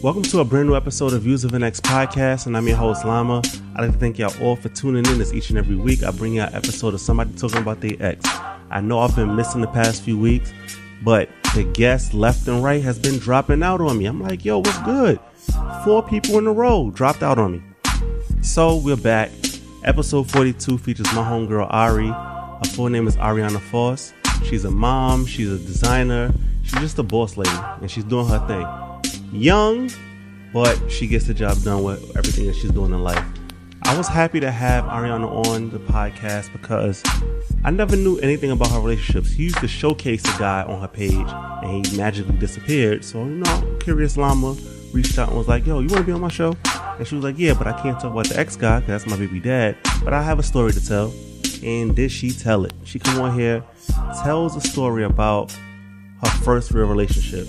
Welcome to a brand new episode of Views of an X podcast, and I'm your host Lama. I'd like to thank y'all all for tuning in. As each and every week, I bring you an episode of somebody talking about their ex. I know I've been missing the past few weeks, but the guests left and right has been dropping out on me. I'm like, yo, what's good? Four people in a row dropped out on me. So we're back. Episode 42 features my homegirl Ari. Her full name is Ariana Foss. She's a mom, she's a designer, she's just a boss lady, and she's doing her thing. Young, but she gets the job done with everything that she's doing in life. I was happy to have Ariana on the podcast because I never knew anything about her relationships. She used to showcase a guy on her page and he magically disappeared. So, you know, Curious Llama reached out and was like, yo, you want to be on my show? And she was like, yeah, but I can't talk about the ex guy because that's my baby dad. But I have a story to tell. And did she tell it? She come on here, tells a story about her first real relationship.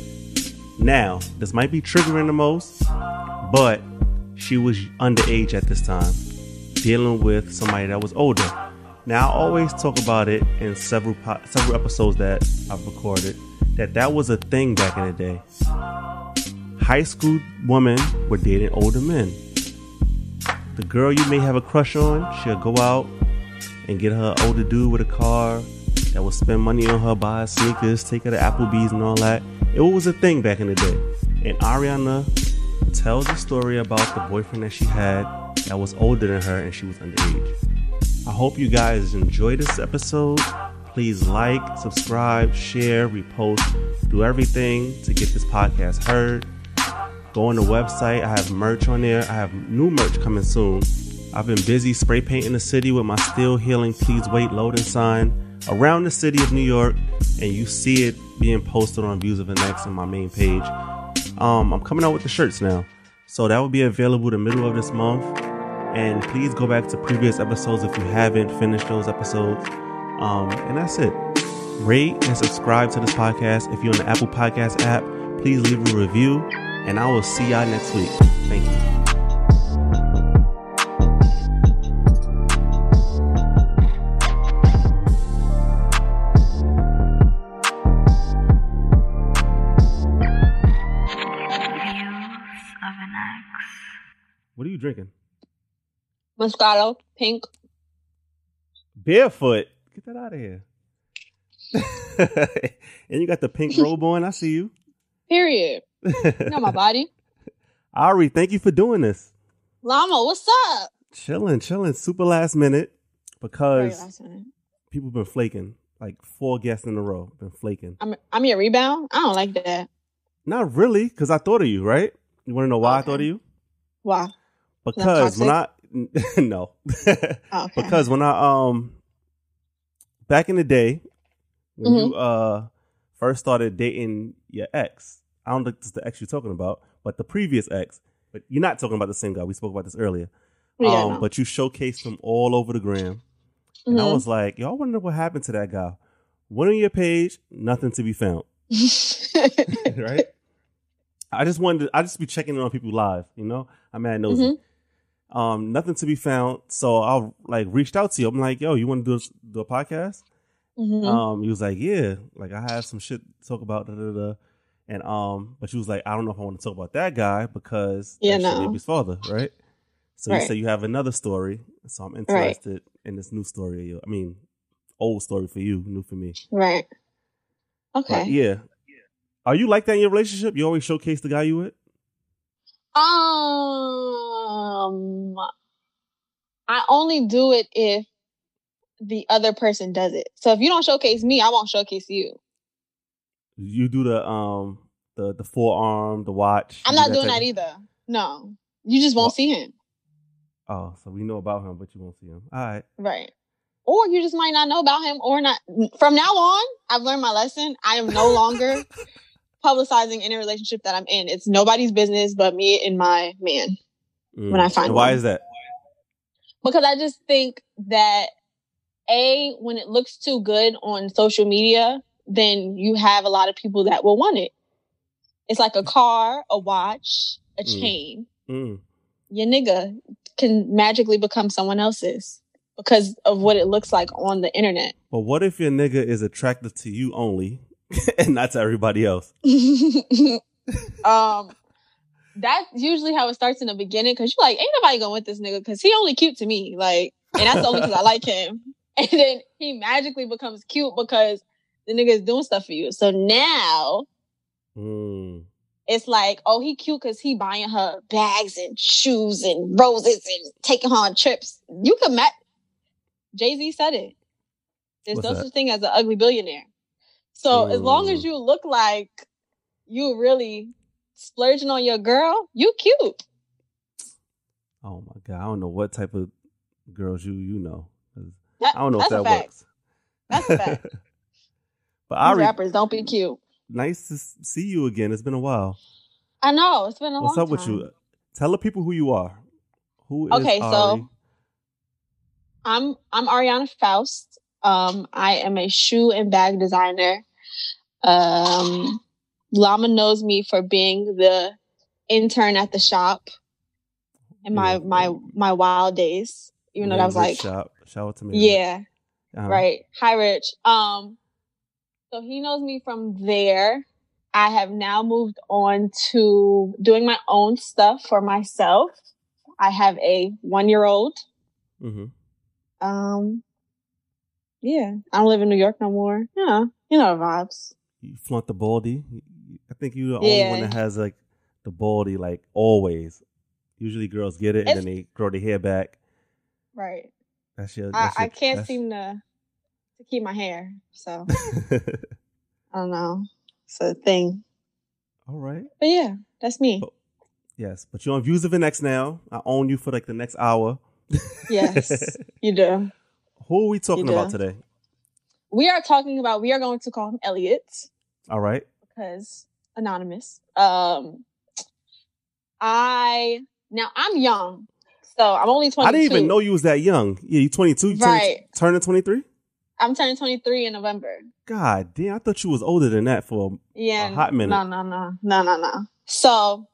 Now, this might be triggering the most, but she was underage at this time, dealing with somebody that was older. Now, I always talk about it in several po- several episodes that I've recorded that that was a thing back in the day. High school women were dating older men. The girl you may have a crush on, she'll go out and get her older dude with a car that would spend money on her, buy her sneakers, take her to Applebee's and all that. It was a thing back in the day. And Ariana tells a story about the boyfriend that she had that was older than her and she was underage. I hope you guys enjoy this episode. Please like, subscribe, share, repost, do everything to get this podcast heard. Go on the website. I have merch on there. I have new merch coming soon. I've been busy spray painting the city with my Still Healing Please Wait loading sign around the city of New York, and you see it being posted on Views of the Next on my main page. Um, I'm coming out with the shirts now, so that will be available the middle of this month. And please go back to previous episodes if you haven't finished those episodes. Um, and that's it. Rate and subscribe to this podcast. If you're on the Apple Podcast app, please leave a review, and I will see y'all next week. Thank you. Moscato, pink. Barefoot. Get that out of here. and you got the pink robe on. I see you. Period. You know my body. Ari, thank you for doing this. Llama, what's up? Chilling, chilling. Super last minute because last minute. people been flaking. Like four guests in a row been flaking. I'm I'm your rebound. I don't like that. Not really, because I thought of you, right? You want to know why I thought of you? Why? Because when I no, Oh, okay. because when I um back in the day when Mm-hmm. you uh first started dating your ex, I don't think this is the ex you're talking about, but the previous ex. But you're not talking about the same guy. We spoke about this earlier. yeah, um, no. but you showcased him all over the gram, and I Mhm. was like, y'all wonder what happened to that guy." Went on your page, nothing to be found. right? I just wanted to, I just be checking in on people live, you know? I'm mad nosy. Mm-hmm. Um, nothing to be found. So I like reached out to you. I'm like, yo, you want to do a, do a podcast? Mhm. Um, he was like, yeah, like I have some shit to talk about, da, da, da. and um, but she was like, I don't know if I want to talk about that guy because Yeah, no. baby's father, right? So you Right. say you have another story, so I'm interested in this new story. Of you. I mean, old story for you, new for me. right. But Okay. yeah, are you like that in your relationship? You always showcase the guy you with. Um, I only do it if the other person does it. So if you don't showcase me, I won't showcase you. You do the um the the forearm, the watch. I'm not doing type that either. No, you just won't Well- see him. Oh, so we know about him, but you won't see him. All right. Right. Or you just might not know about him or not. From now on, I've learned my lesson. I am no longer publicizing any relationship that I'm in. It's nobody's business but me and my man. When I find And why one. is that? Because I just think that A, when it looks too good on social media, then you have a lot of people that will want it. It's like a car, a watch, a Mm. chain. Mm. Your nigga can magically become someone else's because of what it looks like on the internet. But what if your nigga is attractive to you only, and not to everybody else. um, that's usually how it starts in the beginning because you're like, ain't nobody going with this nigga because he only cute to me. Like, and that's only because I like him. And then he magically becomes cute because the nigga is doing stuff for you. So now Mm. it's like, oh, he cute because he buying her bags and shoes and roses and taking her on trips. You could met Jay Z said it. There's What's no that? such thing as an ugly billionaire. So as long as Mm. you look like you really splurging on your girl, you cute. Oh my god, I don't know what type of girls you you know. I don't know if that's that fact. works. That's a fact. but These Ari, rappers don't be cute. nice to see you again. It's been a while. I know it's been a What's long What's up with you? Tell the people who you are. Who is Okay, so- I'm I'm Ariana Faust. Um, I am a shoe and bag designer. Um, Llama knows me for being the intern at the shop in my my my wild days. Even though that was like, shop. Shout out to me. yeah, Uh-huh. right. Hi, Rich. Um, so he knows me from there. I have now moved on to doing my own stuff for myself. I have a one year old. Mhm. Um, yeah, I don't live in New York no more. Yeah, you know the vibes. You flaunt the baldy. I think you're the only one that has like the baldy like always. Usually girls get it and It's- then they grow their hair back. Right. That's your. I, your I can't that's- seem to to keep my hair, so I don't know. It's a thing. All right. But yeah, that's me. But- Yes, but you're on Views of an X now. I own you for like the next hour. Yes, you do. Who are we talking about today? We are talking about. We are going to call him Elliot All right. because anonymous. Um, I now I'm young, so I'm only 22. I didn't even know you was that young. Yeah, you 22. You Right. Turning 23? I'm turning 23 in November. God damn, I thought you was older than that for Yeah, A hot minute. No, no, no, no, no, no. So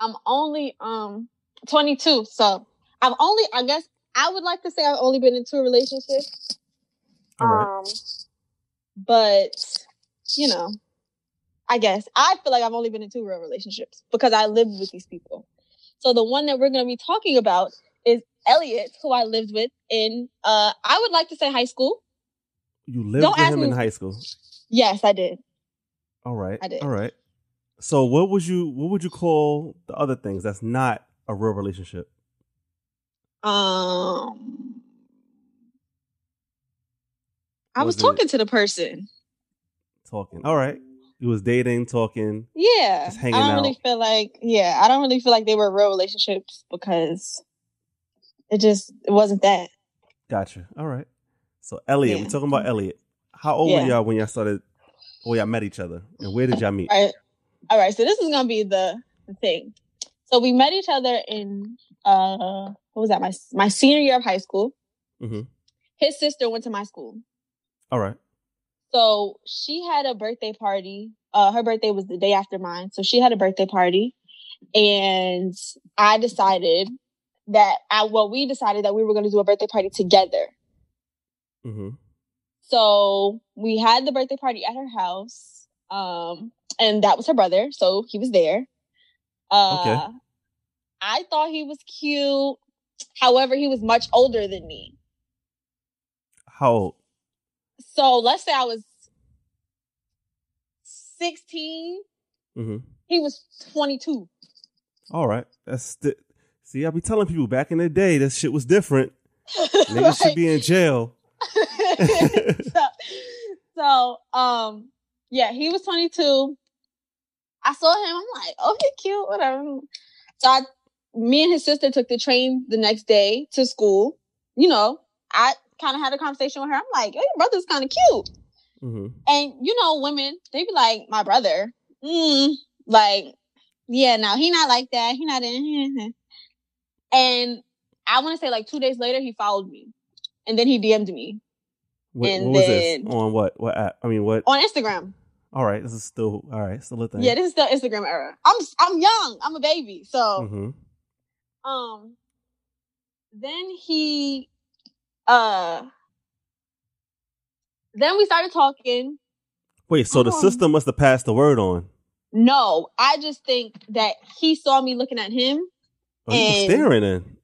I'm only um 22. So I've only, I guess, I would like to say I've only been in two relationships. Right. Um, but you know, I guess I feel like I've only been in two real relationships because I lived with these people. So the one that we're going to be talking about is Elliot, who I lived with in, uh, I would like to say high school. you lived don't with him me- in high school. Yes, I did. All right. I did. All right. So what would you what would you call the other things that's not a real relationship? Um, I Was was it- talking to the person. Talking. All right. You was dating, talking. Yeah, Just I don't really feel like. Yeah, I don't really feel like they were real relationships because it just it wasn't that. Gotcha. All right. So Elliot, we're talking about Elliot. How old were y'all when y'all started when y'all met each other? And where did y'all meet? All right, all right. So this is gonna be the the thing. So we met each other in uh what was that my my senior year of high school. hmm His sister went to my school. All right. So she had a birthday party. Uh, her birthday was the day after mine. So she had a birthday party. And I decided that I, well, we decided that we were going to do a birthday party together. hmm So we had the birthday party at her house. Um, and that was her brother. So he was there. Uh, Okay. I thought he was cute. However, he was much older than me. How old? So let's say I was 16. hmm He was 22. All right. That's the, see. I be telling people back in the day that shit was different. Niggas should be in jail. so, so, um, yeah, he was 22. I saw him. I'm like, oh, he cute, whatever. So I, me and his sister took the train the next day to school. You know, I kind of had a conversation with her. I'm like, hey, your brother's kind of cute. hmm And you know, women, they be like, my brother, mm, like, yeah, no, he not like that. He not in. And I want to say like two days later, he followed me, and then he DM'd me What, And what was then- this on what? What app? I mean, what? on Instagram. All right. This is still all right. Still a thing. Yeah, this is still Instagram era. I'm I'm young. I'm a baby. So hmm um, then he uh, then we started talking. Wait, so the system must have passed the word on. No, I just think that he saw me looking at him. Oh, you And- staring in.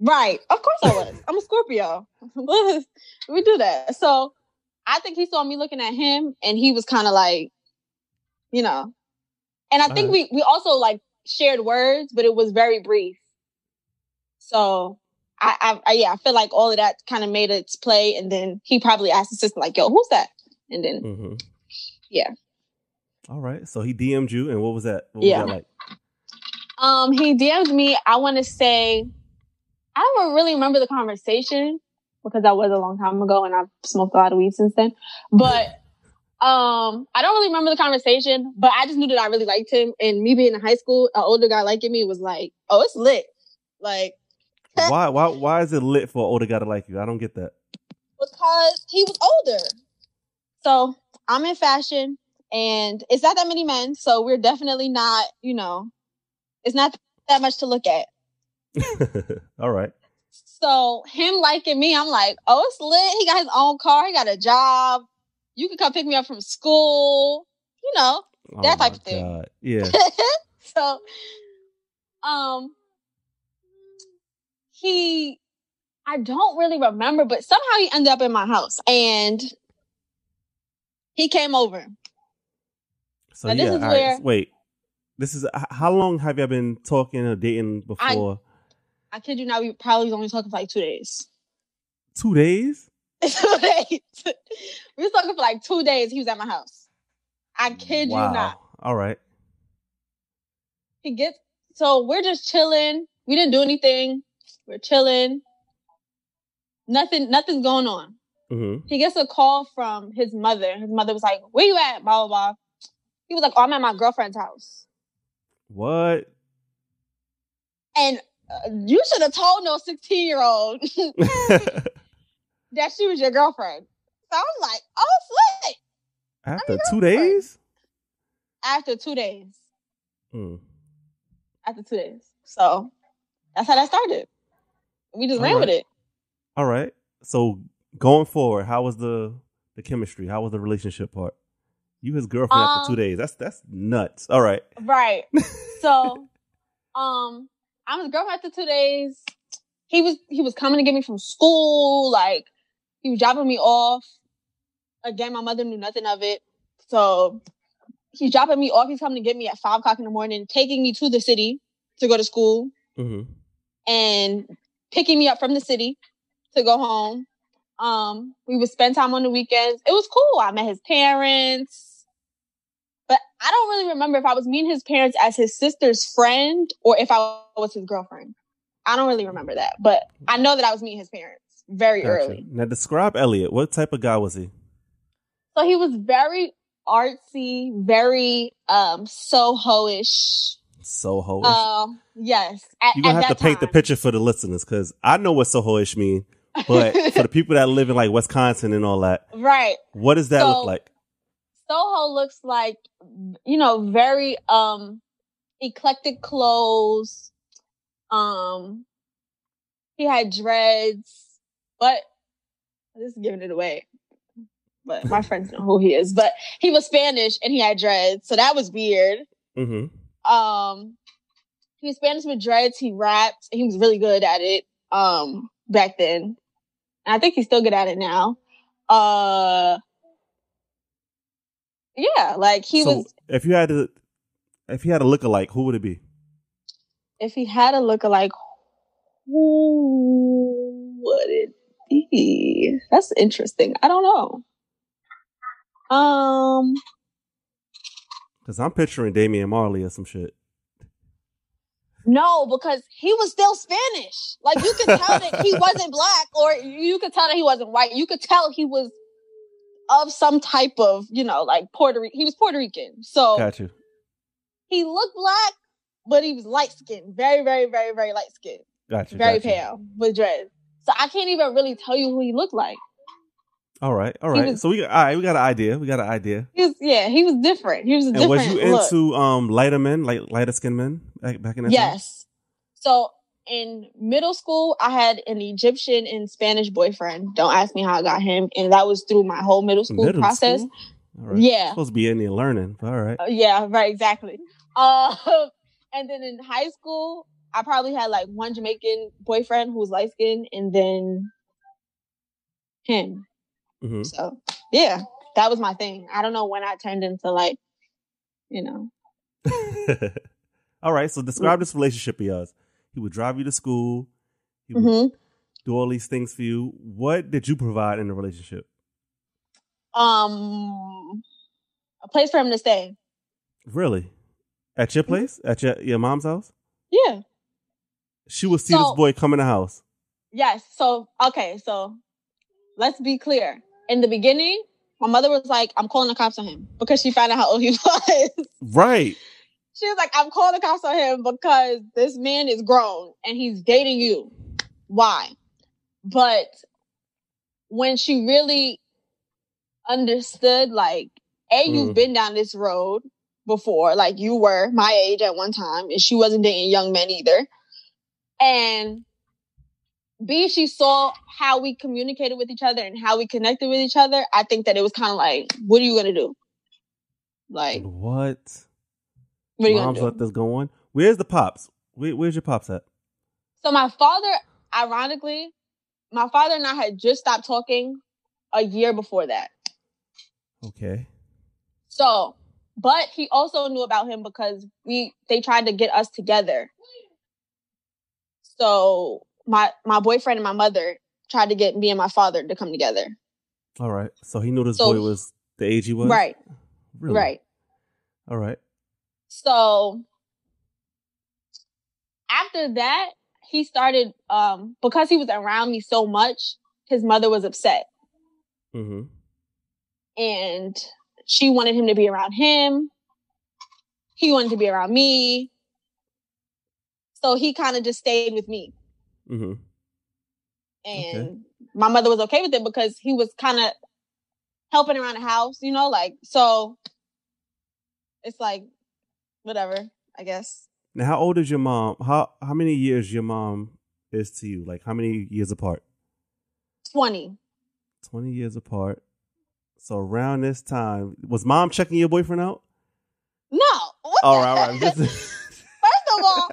Right. Of course I was. I'm a Scorpio. we do that. So I think he saw me looking at him and he was kind of like, you know. And I think Alright. we we also like shared words, but it was very brief. So I, I, yeah, I feel like all of that kind of made its play and then he probably asked his sister like, "Yo, who's that?" And then hmm Yeah. All right. So he DM'd you, and what was that? What Yeah. Was that like? Um, he DM'd me. I want to say, I don't really remember the conversation because that was a long time ago and I've smoked a lot of weed since then. But, um, I don't really remember the conversation, but I just knew that I really liked him. And me being in high school, an older guy liking me was like, oh, it's lit. Like, why? Why? Why is it lit for an older guy to like you? I don't get that. because he was older. So I'm in fashion and it's not that many men. So we're definitely not, you know, it's not that much to look at. All right. So him liking me, I'm like, oh, it's lit. He got his own car. He got a job. You can come pick me up from school. You know. Oh That type of thing. God. Yeah. so, um, he, I don't really remember, but somehow he ended up in my house and he came over. So Now, this yeah. is all right. where- Wait. This is how long have you been talking or dating before? I kid you not, we probably was only talking for like two days. Two days. two days. we was talking for like two days. He was at my house. I kid wow. you not. All right. he gets so we're just chilling. We didn't do anything. We're chilling. Nothing, nothing's going on. Mm-hmm. He gets a call from his mother. His mother was like, "Where you at?" Blah blah blah. He was like, oh, "I'm at my girlfriend's house." What? And uh, you should have told no 16 year old that she was your girlfriend. So I was like, "Oh, lit." After two days? After two days. Mm. After two days. So that's how that started. We just All ran with it. All right. So going forward, how was the the chemistry? How was the relationship part? You his girlfriend after Um, two days. That's that's nuts. All right. Right. So, um, I'm his girlfriend after two days. He was he was coming to get me from school. Like he was dropping me off. Again, my mother knew nothing of it. So he's dropping me off. He's coming to get me at five o'clock in the morning, taking me to the city to go to school, Mm-hmm. and picking me up from the city to go home. Um, we would spend time on the weekends. It was cool. I met his parents. But I don't really remember if I was meeting his parents as his sister's friend or if I was his girlfriend. I don't really remember that. But I know that I was meeting his parents very early. Now describe Elliot. What type of guy was he? So he was very artsy, very um Soho-ish. Soho. Um, yes. At, You're gonna have to that paint the picture for the listeners because I know what Soho-ish mean, but for the people that live in like Wisconsin and all that, right. what does that So- look like? Soho looks like, you know, very um eclectic clothes. Um, he had dreads, but this is giving it away. But my friends know who he is. But he was Spanish and he had dreads, so that was weird. Mm-hmm. Um, he was Spanish with dreads. He rapped. He was really good at it. Um, back then, and I think he's still good at it now. Uh, yeah, like he so was. if you had to, if he had a look-alike, who would it be? If he had a lookalike, who would it be? That's interesting. I don't know. Um, Because I'm picturing Damian Marley or some shit. No, because he was still Spanish. Like you could tell that he wasn't black, or you could tell that he wasn't white. You could tell he was of some type of, you know, like Puerto Rican. He was Puerto Rican, so Got you. he looked black, but he was light skinned, very, very, very, very light skinned, Got you. very got you. pale with dreads. So I can't even really tell you who he looked like. All right. All was- so we got, all right. We got an idea. We got an idea. He was, yeah, he was different. He was a And different was you look. into um lighter men, like lighter skinned men back, back in that time? Yes. So in middle school, I had an Egyptian and Spanish boyfriend. Don't ask me how I got him, and that was through my whole middle school Middle process. school? All right. Yeah. Supposed to be in there learning. But all right. Uh, yeah, right, exactly. Um, and then in high school, I probably had like one Jamaican boyfriend who was light skinned, and then him. Hmm So yeah, that was my thing. I don't know when I turned into like, you know, all right. So describe this relationship of yours. He would drive you to school. He would hmm do all these things for you. What did you provide in the relationship? um, a place for him to stay. Really? At your place? At your, your mom's house? Yeah. She would see So- this boy come in the house. Yes. So okay. So let's be clear. In the beginning, my mother was like, "I'm calling the cops on him" because she found out how old he was. Right. she was like, "I'm calling the cops on him because this man is grown and he's dating you. Why?" But when she really understood, like, a, you've Mm. been down this road before, like you were my age at one time, and she wasn't dating young men either, and B, she saw how we communicated with each other and how we connected with each other. I think that it was kind of like, what are you gonna do? Like, What? what are you Mom's let this go on. Where's the pops? Where, where's your pops at? So my father, ironically, my father and I had just stopped talking a year before that. Okay. So, but he also knew about him because we they tried to get us together. So my my boyfriend and my mother tried to get me and my father to come together. All right. So he knew this So- boy was the age he was? Right. Really? Right. All right. So after that, he started um because he was around me so much, his mother was upset Mm-hmm. and she wanted him to be around him. He wanted to be around me. So he kind of just stayed with me. Mm-hmm. And Okay. my mother was okay with it because he was kind of helping around the house, you know, like so it's like whatever, I guess. Now, how old is your mom? How how many years your mom is to you? Like how many years apart? 20. Twenty years apart. So around this time, was mom checking your boyfriend out? No. All right, all right. all,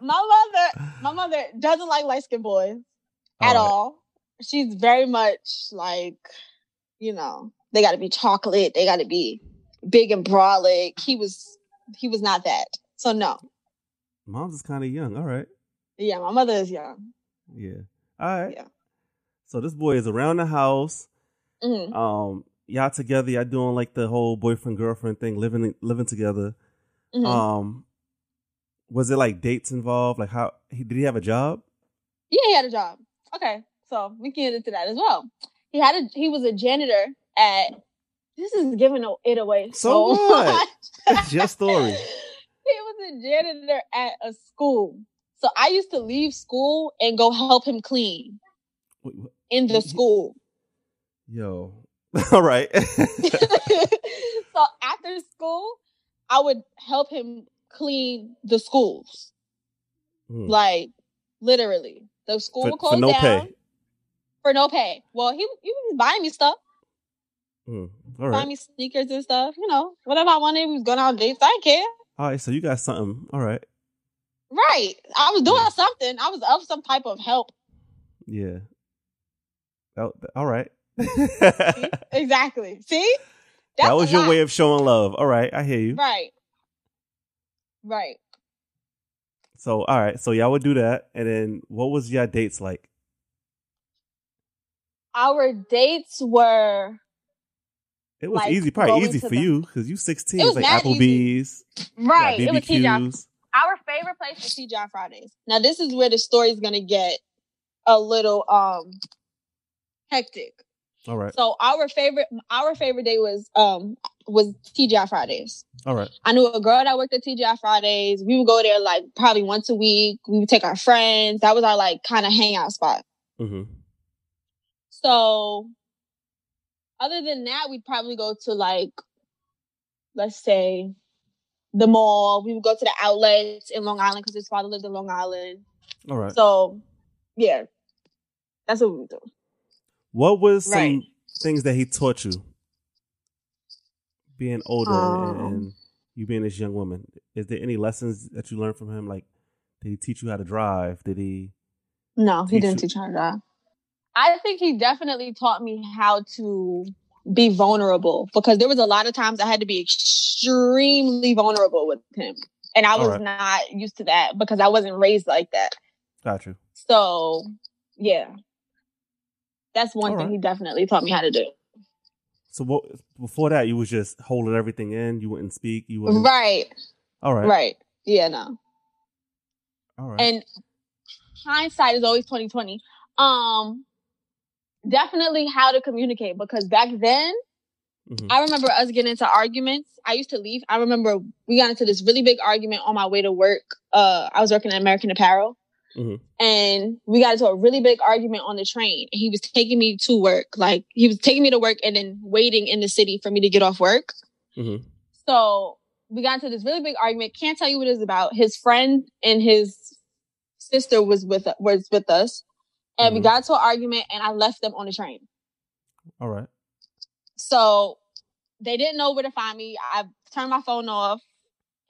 my mother my mother doesn't like light skinned boys at All right. all. She's very much like, you know, they gotta be chocolate, they gotta be big and brolic. He was he was not that. So no. Mom's is kind of young. All right. Yeah, my mother is young. Yeah. All right. Yeah. So this boy is around the house. Mhm. Um, y'all together. Y'all doing like the whole boyfriend girlfriend thing, living living together. Mhm. Um, was it like dates involved? Like how he did he have a job? Yeah, he had a job. Okay, so we can get into that as well. He had a he was a janitor at. This is giving it away So so, what? much. It's your story. he was a janitor at a school. So I used to leave school and go help him clean Wait, in the He- school. Yo. All right. so after school, I would help him clean the schools. Hmm. Like literally. The school for, would close for no down pay. for no pay. Well, he he was buying me stuff. Hmm. All buying me sneakers and stuff. You know, whatever I wanted. We was going on dates. I didn't care. All right. So you got something. All right. Right. I was doing Yeah. something. I was of some type of help. Yeah. All right. Exactly. See? That's that was your lot. way of showing love. All right, I hear you. Right. Right. So, all right, so y'all would do that, and then what was your dates like? Our dates were It was Like, easy, probably easy for the- you because you sixteen. It It's was like easy. Applebee's, right. It was TGI. Our favorite place was TGI Fridays. Now this is where the story's gonna get a little um hectic. All right, So our favorite our favorite day was um was TGI Fridays. all right, I knew a girl that worked at TGI Fridays. We would go there like probably once a week. We would take our friends. That was our like kind of hangout spot. hmm So other than that, we'd probably go to like, let's say, the mall. We would go to the outlets in Long Island because his father lived in Long Island. all right. So yeah, that's what we would do. what was some Right. things that he taught you? Being older and, Um. and you being this young woman, is there any lessons that you learned from him? Like, did he teach you how to drive? Did he? No, he Teach didn't you- teach how to drive. I think he definitely taught me how to be vulnerable because there was a lot of times I had to be extremely vulnerable with him. And I was Alright. not used to that because I wasn't raised like that. Got you. So, yeah. That's one Alright. thing he definitely taught me how to do. So what, before that, you was just holding everything in. You wouldn't speak. You wouldn't. Right, All right. right. Yeah, no. All right. and hindsight is always 2020 um definitely how to communicate because back then Mhm. i remember us getting into arguments i used to leave i remember we got into this really big argument on my way to work uh i was working at american apparel Mhm. and we got into a really big argument on the train and he was taking me to work like he was taking me to work and then waiting in the city for me to get off work Mhm. so we got into this really big argument. Can't tell you what it was about. His friend and his sister was with was with us, and we Mhm. got into an argument. And I left them on the train. All right. So they didn't know where to find me. I turned my phone off,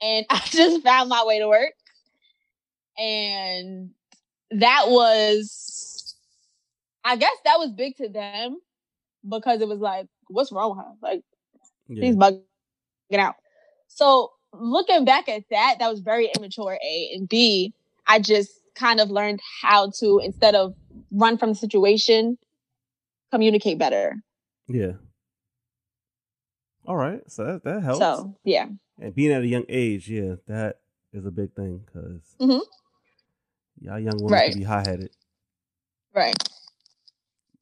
and I just found my way to work. And that was, I guess, that was big to them because it was like, what's wrong with her? Like Yeah. He's bugging out. So looking back at that, that was very immature. A and B, I just kind of learned how to instead of run from the situation, communicate better. Yeah. All right. So that that helps. So yeah, And being at a young age, yeah, that is a big thing because Mhm. Y'all young women Right. can be high headed. right,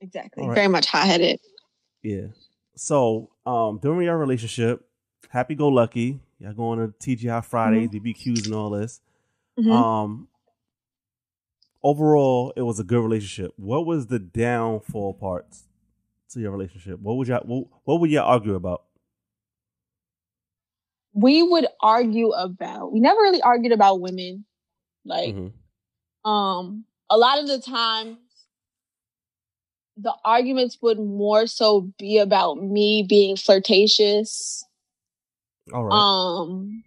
exactly. Right. Very much hot headed. Yeah. So um, during your relationship, happy go lucky. Y'all going to TGI Fridays, BBQs, and all this. Mm-hmm. Um, overall, it was a good relationship. What was the downfall parts to your relationship? What would y'all what, what would y'all argue about? we would argue about. We never really argued about women. Like Mhm. Um a lot of the times the arguments would more so be about me being flirtatious. All right. um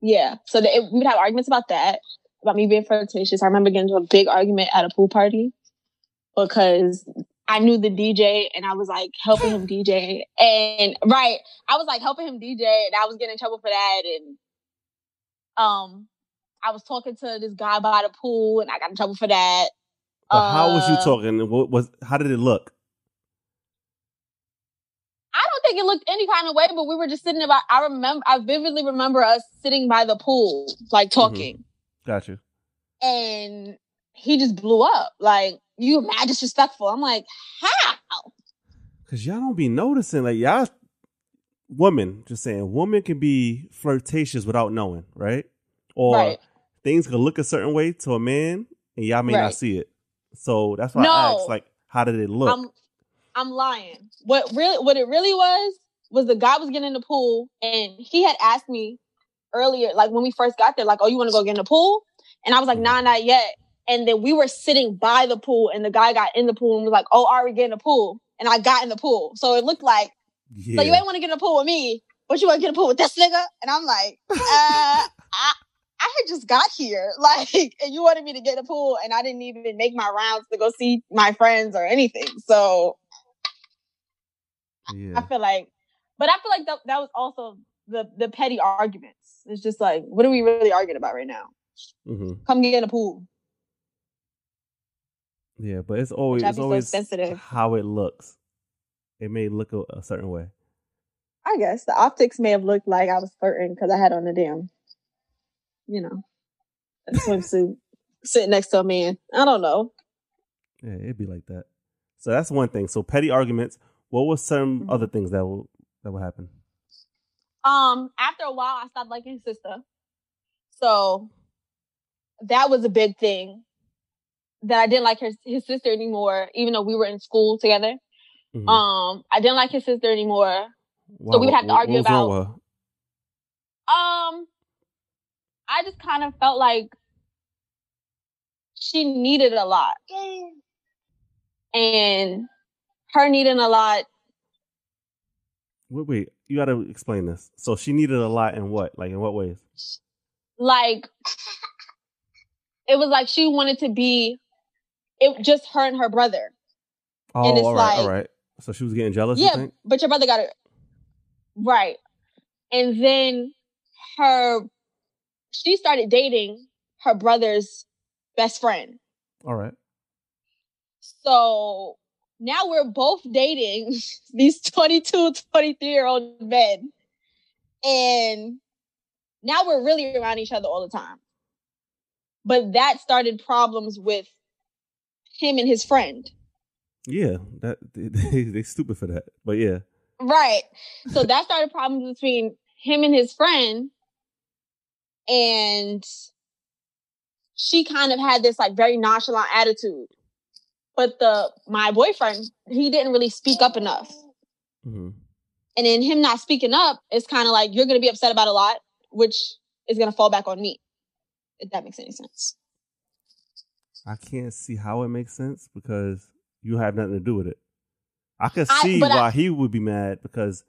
yeah so the, it, we'd have arguments about that about me being flirtatious. I remember getting into a big argument at a pool party because i knew the dj and i was like helping him dj and right i was like helping him dj and i was getting in trouble for that and um i was talking to this guy by the pool and i got in trouble for that but how was you uh, talking? What was how did it look? I don't think it looked any kind of way, but we were just sitting about. I remember, I vividly remember us sitting by the pool, like talking, Got you. and he just blew up. Like you mad disrespectful. I'm like, how? Cause y'all don't be noticing like y'all women just saying women can be flirtatious without knowing, right? Or right? Things can look a certain way to a man and y'all may not see it. So that's why I asked like how did it look? I'm, I'm lying. What really, what it really was, was the guy was getting in the pool, and he had asked me earlier, like when we first got there, like, "Oh, you want to go get in the pool?" And I was like, Mhm. "Nah, not yet." And then we were sitting by the pool, and the guy got in the pool and was like, "Oh, Ari, get in the pool." And I got in the pool, so it looked like yeah. So you ain't want to get in the pool with me, but you want to get in the pool with this nigga? And I'm like, uh, I, I had just got here, like, and you wanted me to get a pool, and I didn't even make my rounds to go see my friends or anything. So I feel like, but I feel like that that was also the the petty arguments. It's just like, what are we really arguing about right now? hmm Come get in a pool. Yeah, but it's always it's be so always sensitive. how it looks. It may look a, a certain way. I guess the optics may have looked like I was flirting because I had on a damn, you know, a swimsuit sitting next to a man. I don't know. Yeah, it'd be like that. So that's one thing. So petty arguments. What was some Mhm. other things that will that will happen? Um, after a while, I stopped liking his sister. So that was a big thing that I didn't like his, his sister anymore, even though we were in school together. Mhm. Um, I didn't like his sister anymore. So we would have to argue what was wrong about- her? Um, I just kind of felt like she needed a lot. And her needing a lot, Wait, wait. you got to explain this. So she needed a lot in what? Like in what ways? Like it was like she wanted to be it just her and her brother. Oh, And it's all right, like- right. So she was getting jealous. you Yeah, think? but your brother got it right. And then her she started dating her brother's best friend. All right. So now we're both dating these 22, 23 year old men. And now we're really around each other all the time. But that started problems with him and his friend. Yeah, that they, they stupid for that, but yeah. Right. So that started problems between him and his friend. And she kind of had this like very nonchalant attitude. But the my boyfriend, he didn't really speak up enough. Mm-hmm. And in him not speaking up, it's kind of like you're gonna be upset about a lot, which is gonna fall back on me. If that makes any sense. I can't see how it makes sense because you have nothing to do with it. I can see I- why he would be mad because,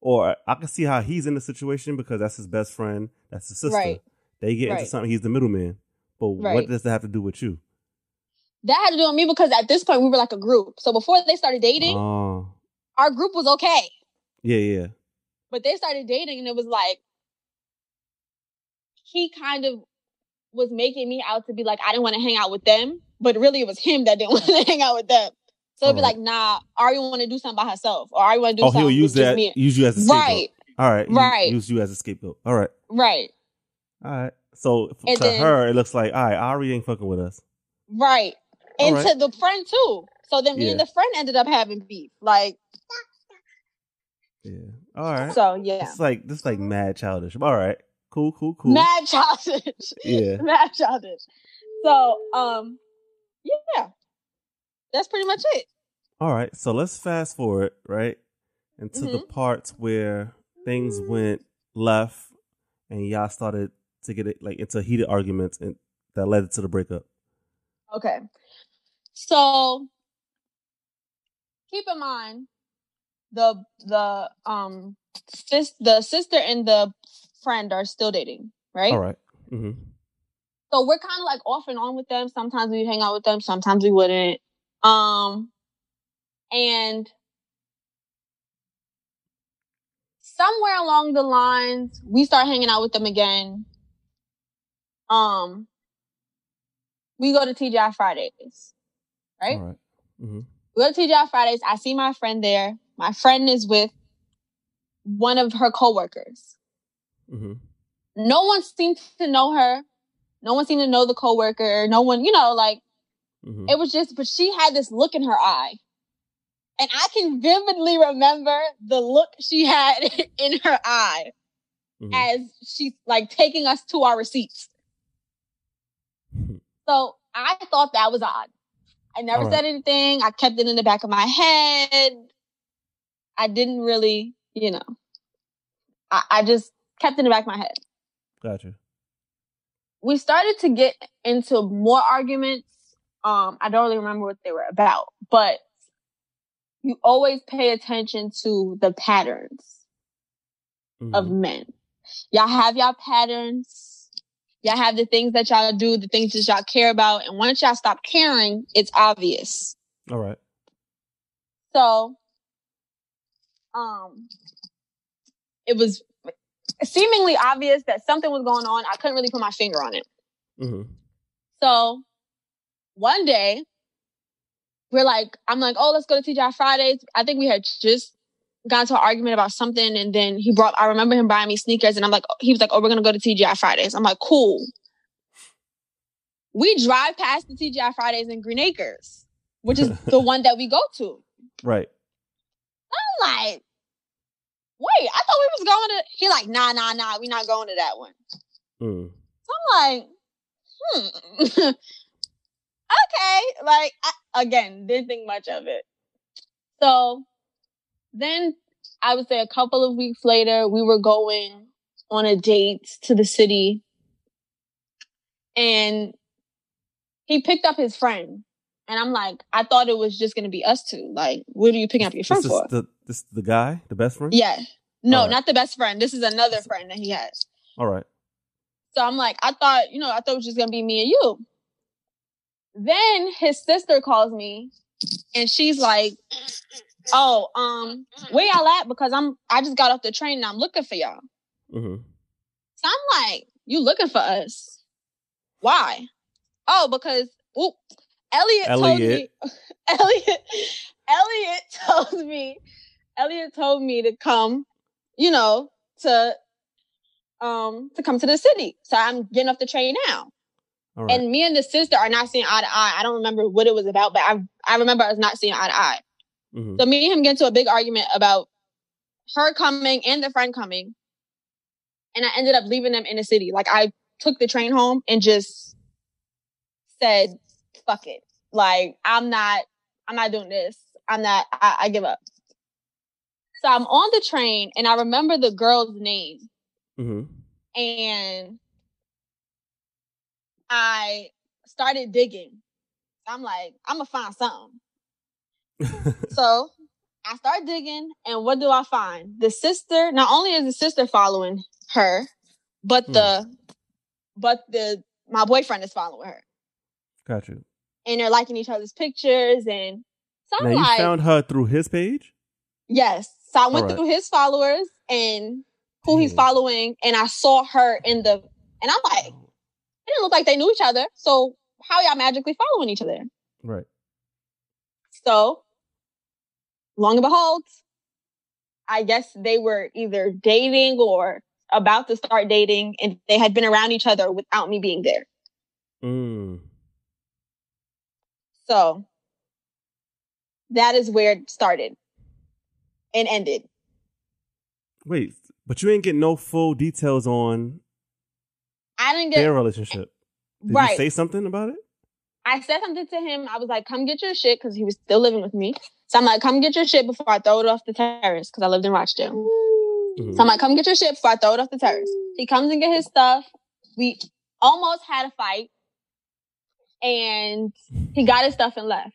or I can see how he's in the situation because that's his best friend, that's his sister. Right. They get into something, he's the middleman. But what does that have to do with you? That had to do with me because at this point we were like a group. So before they started dating, Oh, our group was okay. yeah, yeah. But they started dating and it was like he kind of was making me out to be like I didn't want to hang out with them, but really it was him that didn't want to hang out with them. So it'd be Alright. like, nah, Ari want to do something by herself, or Ari want to do Oh, something he'll use that, me. use you as a scapegoat. Right, All right. Right. Use you as a scapegoat. All right. right, All right. So And to then- her, it looks like, all right, Ari ain't fucking with us. right, and Alright. to the friend too. So then me Yeah. and the friend ended up having beef. Like, Yeah. All right. so yeah, It's like this, like mad childish. All right. Cool. Cool. Cool. mad childish. Yeah. mad childish. So, um, yeah, that's pretty much it. All right. So let's fast forward right into the Mm-hmm. parts where things went left and y'all started to get it like into heated arguments and that led to the breakup. Okay. So keep in mind the the um sis the sister and the friend are still dating, right? All right. Mm-hmm. So we're kind of like off and on with them. Sometimes we hang out with them, sometimes we wouldn't. Um and somewhere along the lines, we start hanging out with them again. Um we go to TGI Fridays. Right? Mm-hmm. We go to TGI Fridays. I see my friend there. My friend is with one of her coworkers. Mm-hmm. No one seemed to know her. No one seemed to know the coworker. No one, you know, like Mm-hmm. it was just, but she had this look in her eye. And I can vividly remember the look she had in her eye Mhm. as she's like taking us to our receipts. So I thought that was odd. I never right. said anything. I kept it in the back of my head. I didn't really, you know, I, I just kept it in the back of my head. Gotcha. We started to get into more arguments. Um, I don't really remember what they were about, but you always pay attention to the patterns of Mhm. men. Y'all have y'all patterns. Y'all have the things that y'all do, the things that y'all care about. And once y'all stop caring, it's obvious. All right. So, um, it was seemingly obvious that something was going on. I couldn't really put my finger on it. Mm-hmm. So one day we're like, I'm like, oh, let's go to TGI Fridays. I think we had just got into an argument about something. And then he brought, I remember him buying me sneakers and I'm like, he was like, oh, we're going to go to TGI Fridays. I'm like, cool. We drive past the TGI Fridays in Green Acres, which is the one that we go to. Right. I'm like, wait, I thought we was going to, he like, nah, nah, nah, We're not going to that one. Mm. So I'm like, hmm. okay. Like, I, again, didn't think much of it. So then I would say a couple of weeks later, we were going on a date to the city and he picked up his friend. And I'm like, I thought it was just going to be us two. Like, what are you picking up your friend This is for? the this the guy, the best friend. Yeah. No, Alright. not the best friend. This is another friend that he has. All right. So I'm like, I thought, you know, I thought it was just gonna be me and you. Then his sister calls me and she's like, Oh, um, where y'all at? Because I'm I just got off the train and I'm looking for y'all. Mm-hmm. So I'm like, you looking for us? Why? Oh, because oop, Elliot, told me Elliot. Elliot Elliot told me Elliot told me to come, you know, to um to come to the city. So I'm getting off the train now. Right. And me and the sister are not seeing eye to eye. I don't remember what it was about, but I I remember us not seeing eye to eye. mm-hmm. So me and him get into a big argument about her coming and the friend coming. And I ended up leaving them in the city. Like I took the train home and just said, fuck it. Like I'm not, I'm not doing this. I'm not, I, I give up. So I'm on the train and I remember the girl's name Mm-hmm. and I started digging. I'm like, I'm gonna find something. So I start digging, and what do I find? The sister. Not only is the sister following her, but Hmm. the but the my boyfriend is following her, Got you. and they're liking each other's pictures. And so Now I'm you like, found her through his page. yes. So I went Alright. through his followers and who he's following, and I saw her in the. And I'm like, it didn't look like they knew each other. So how y'all magically following each other? Right. So, long and behold, I guess they were either dating or about to start dating, and they had been around each other without me being there. Mm. So, that is where it started and ended. Wait, but you ain't get no full details on I didn't get their relationship. Did right. you say something about it? I said something to him. I was like, "Come get your shit," because he was still living with me. So I'm like, "Come get your shit before I throw it off the terrace," because I lived in Rochdale. Mhm. So I'm like, come get your shit before I throw it off the terrace. He comes and get his stuff. We almost had a fight. And he got his stuff and left.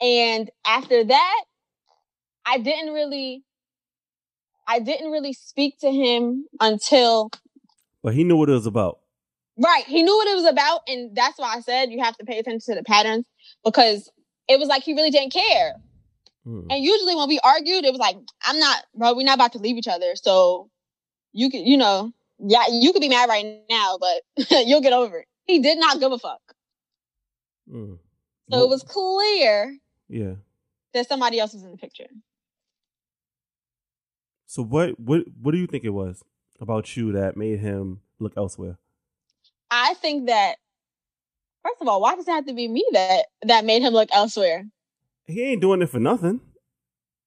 And after that, I didn't really I didn't really speak to him until But he knew what it was about. right. He knew what it was about, and that's why I said you have to pay attention to the patterns because it was like he really didn't care. Mm. And usually when we argued, it was like, I'm not, bro, we're not about to leave each other. So you could, you know, yeah, you could be mad right now, but you'll get over it. He did not give a fuck. Mm. So it was clear yeah. that somebody else was in the picture. So what what what do you think it was about you that made him look elsewhere? I think that, first of all, why does it have to be me that, that made him look elsewhere? He ain't doing it for nothing.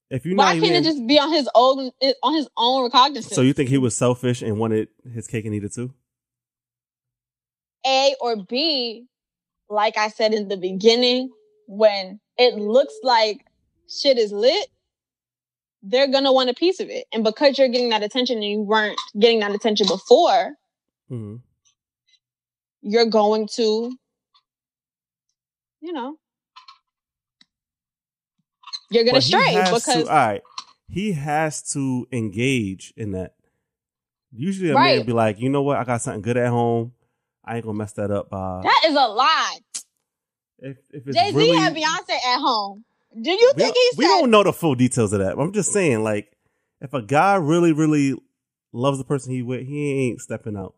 If you're Why can't even, it just be on his own, on his own recognizance? so you think he was selfish and wanted his cake and eat it too? A or B, like I said in the beginning, when it looks like shit is lit, they're gonna want a piece of it. And because you're getting that attention and you weren't getting that attention before, hmm you're going to, you know, you're gonna he stray because to, all right, he has to engage in that. Usually, a Right. man be like, you know what, I got something good at home. I ain't gonna mess that up. Uh, that is a lie. if, if Jay Z really, had Beyonce at home. Do you we, think he we said don't know the full details of that. But I'm just saying, like, if a guy really, really loves the person he with, he ain't stepping out.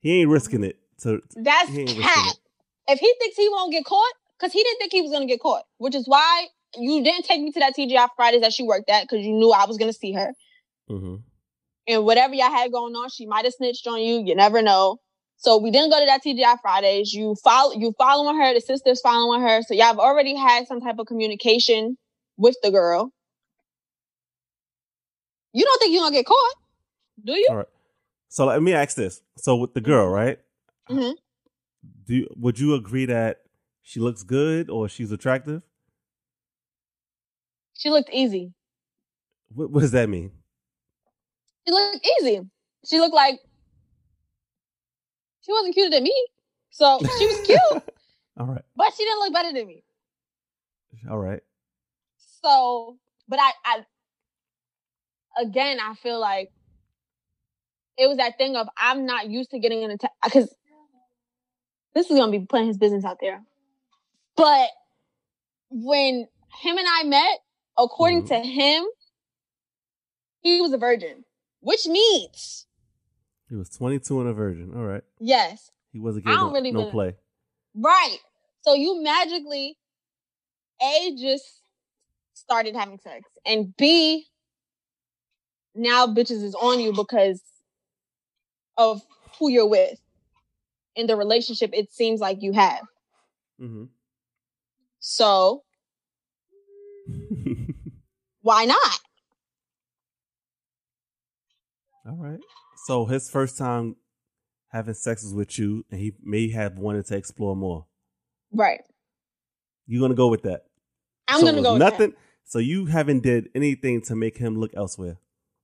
He ain't risking it. To That's He ain't risking cat. If he thinks he won't get caught, because he didn't think he was gonna get caught, which is why you didn't take me to that TGI Fridays that she worked at because you knew I was gonna see her. Mm-hmm. And whatever y'all had going on, she might have snitched on you. You never know. So we didn't go to that TGI Fridays. You follow, you following her. The sister's following her. So y'all have already had some type of communication with the girl. You don't think you're gonna get caught, do you? All right. So let me ask this. So with the girl, right? Mm-hmm. Do you, would you agree that she looks good or she's attractive? She looked easy. What, what does that mean? She looked easy. She looked like she wasn't cuter than me. So she was cute, All right. but she didn't look better than me. All right. So but I, I, again, I feel like it was that thing of I'm not used to getting in a because this is gonna be putting his business out there. But when him and I met, according Mhm. to him, he was a virgin, which means He was 22 and a virgin. All right. yes, He wasn't I don't no, really no play. right. So you magically, a just started having sex, and b now bitches is on you because of who you're with in the relationship. It seems like you have. hmm So why not? All right. So his first time having sex was with you, and he may have wanted to explore more. Right. You gonna go with that? I'm So gonna go with nothing. that. So you haven't did anything to make him look elsewhere.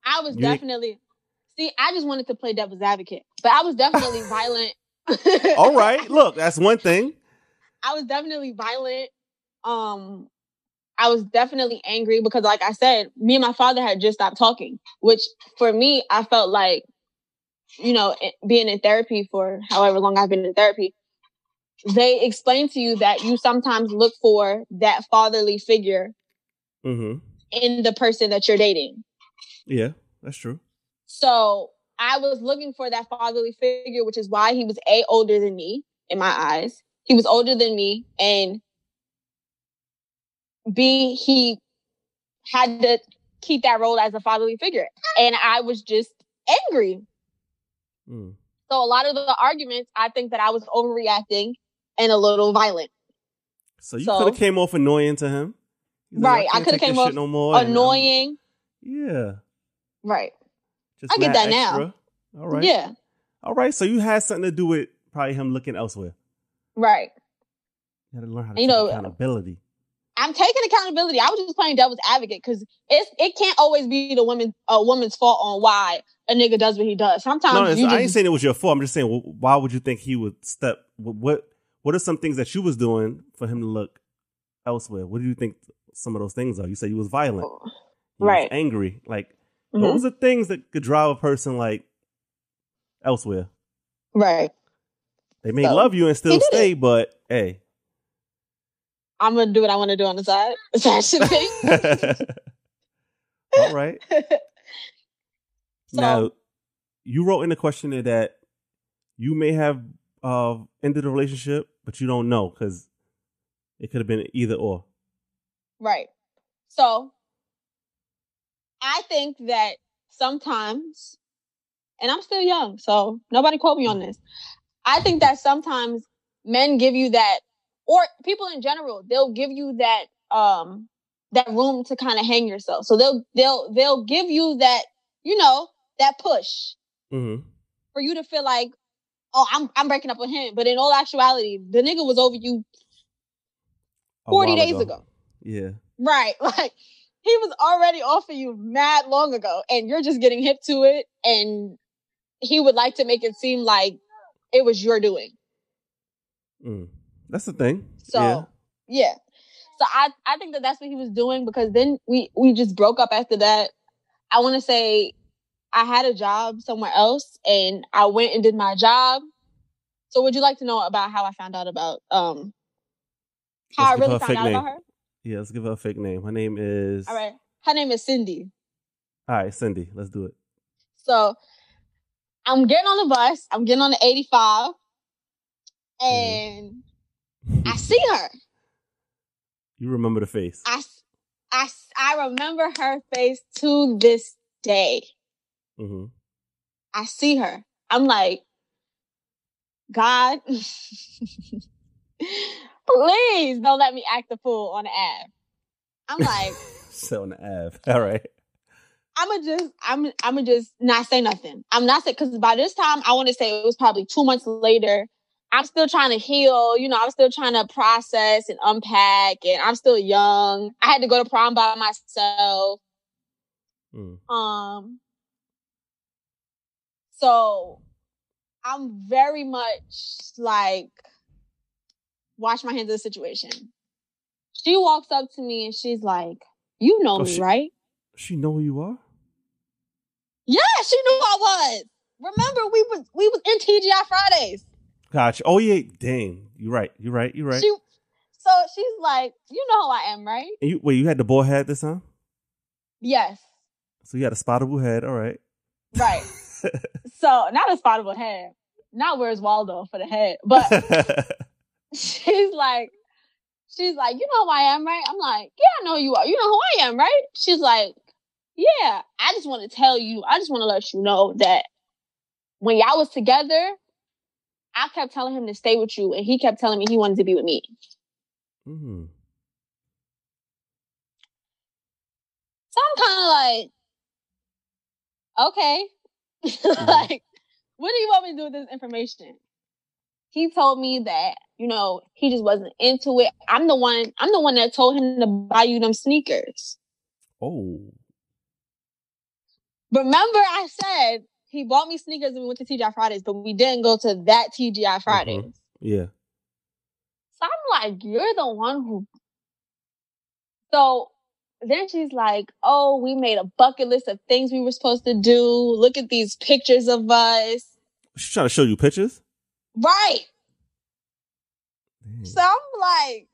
I was You ain't- definitely see. I just wanted to play devil's advocate, but I was definitely violent. All right. Look, that's one thing. I was definitely violent. Um, I was definitely angry because, like I said, me and my father had just stopped talking, which for me, I felt like, you know, being in therapy for however long I've been in therapy, they explain to you that you sometimes look for that fatherly figure hmm in the person that you're dating. Yeah, that's true. So I was looking for that fatherly figure, which is why he was A, older than me in my eyes. He was older than me. And B, he had to keep that role as a fatherly figure. And I was just angry. Mm. So a lot of the arguments, I think that I was overreacting and a little violent. So you So- could have came off annoying to him. He's Right, I can't coulda came off no more. Annoying. yeah. Right. Just I get that now. All right. Yeah. All right. So you had something to do with probably him looking elsewhere. Right. You had to learn how to You take know- accountability. I'm taking accountability. I was just playing devil's advocate because it's it can't always be the woman a woman's fault on why a nigga does what he does. Sometimes No, you I ain't saying it was your fault. I'm just saying, wh- why would you think he would step? What What are some things that you was doing for him to look elsewhere? What do you think some of those things are? You said you was violent, you was Right. angry. Like Mhm. those are things that could drive a person like elsewhere. right. They may So, love you and still he stay, but hey. I'm gonna do what I want to do on the side. That should be. All right. so now, you wrote in the questionnaire that you may have uh, ended the relationship, but you don't know because it could have been either or. right. So I think that sometimes, and I'm still young, so nobody quote me on this. I think that sometimes men give you that, or people in general, they'll give you that um that room to kind of hang yourself. So they'll they'll they'll give you that, you know, that push Mm-hmm. for you to feel like, oh, I'm I'm breaking up with him. But in all actuality, the nigga was over you 40 days ago. Yeah. Right. Like he was already off of you mad long ago and you're just getting hip to it and he would like to make it seem like it was your doing. Mm. That's the thing. So yeah. yeah. So I I think that that's what he was doing because then we we just broke up after that. I want to say I had a job somewhere else and I went and did my job. So would you like to know about how I found out about um how Let's I really found out name. about her? Yeah, let's give her a fake name. Her name is. All right. Her name is Cindy. All right, Cindy. Let's do it. So I'm getting on the bus. I'm getting on the 85 and I see her. You remember the face. I, I, I remember her face to this day. Hmm I see her. I'm like, God, please don't let me act the fool on the app. I'm like, So on the Ave. All right. I'ma just, I'm, I'ma just not say nothing. I'm not saying because by this time, I want to say it was probably two months later. I'm still trying to heal. You know, I'm still trying to process and unpack, and I'm still young. I had to go to prom by myself. Mm. Um, so I'm very much like wash my hands of the situation. She walks up to me and she's like, You know Oh, me, she- right? She know who you are. Yeah, she knew I was. Remember, we was we was in TGI Fridays. Gotcha. Oh yeah, dang. You're right. You're right. You're right. She, so she's like, you know who I am, right? and you wait. You had the bald head this time, Yes, so you had a spottable head. All right. right. so not a spottable head, not where's Waldo for the head, but she's like, she's like, you know who I am, right? I'm like, yeah, I know who you are. You know who I am, right? She's like, yeah. I just want to tell you. I just want to let you know that when y'all was together, I kept telling him to stay with you, and he kept telling me he wanted to be with me. mm. So I'm kind of like, okay, Mm-hmm. like, what do you want me to do with this information? He told me that, you know, he just wasn't into it. I'm the one, I'm the one that told him to buy you them sneakers. Oh. Remember I said he bought me sneakers and we went to TGI Fridays, but we didn't go to that TGI mm-hmm. Fridays. Yeah. So I'm like, you're the one who. So then she's like, oh, we made a bucket list of things we were supposed to do. Look at these pictures of us. She's trying to show you pictures. Right. Dang. So I'm like,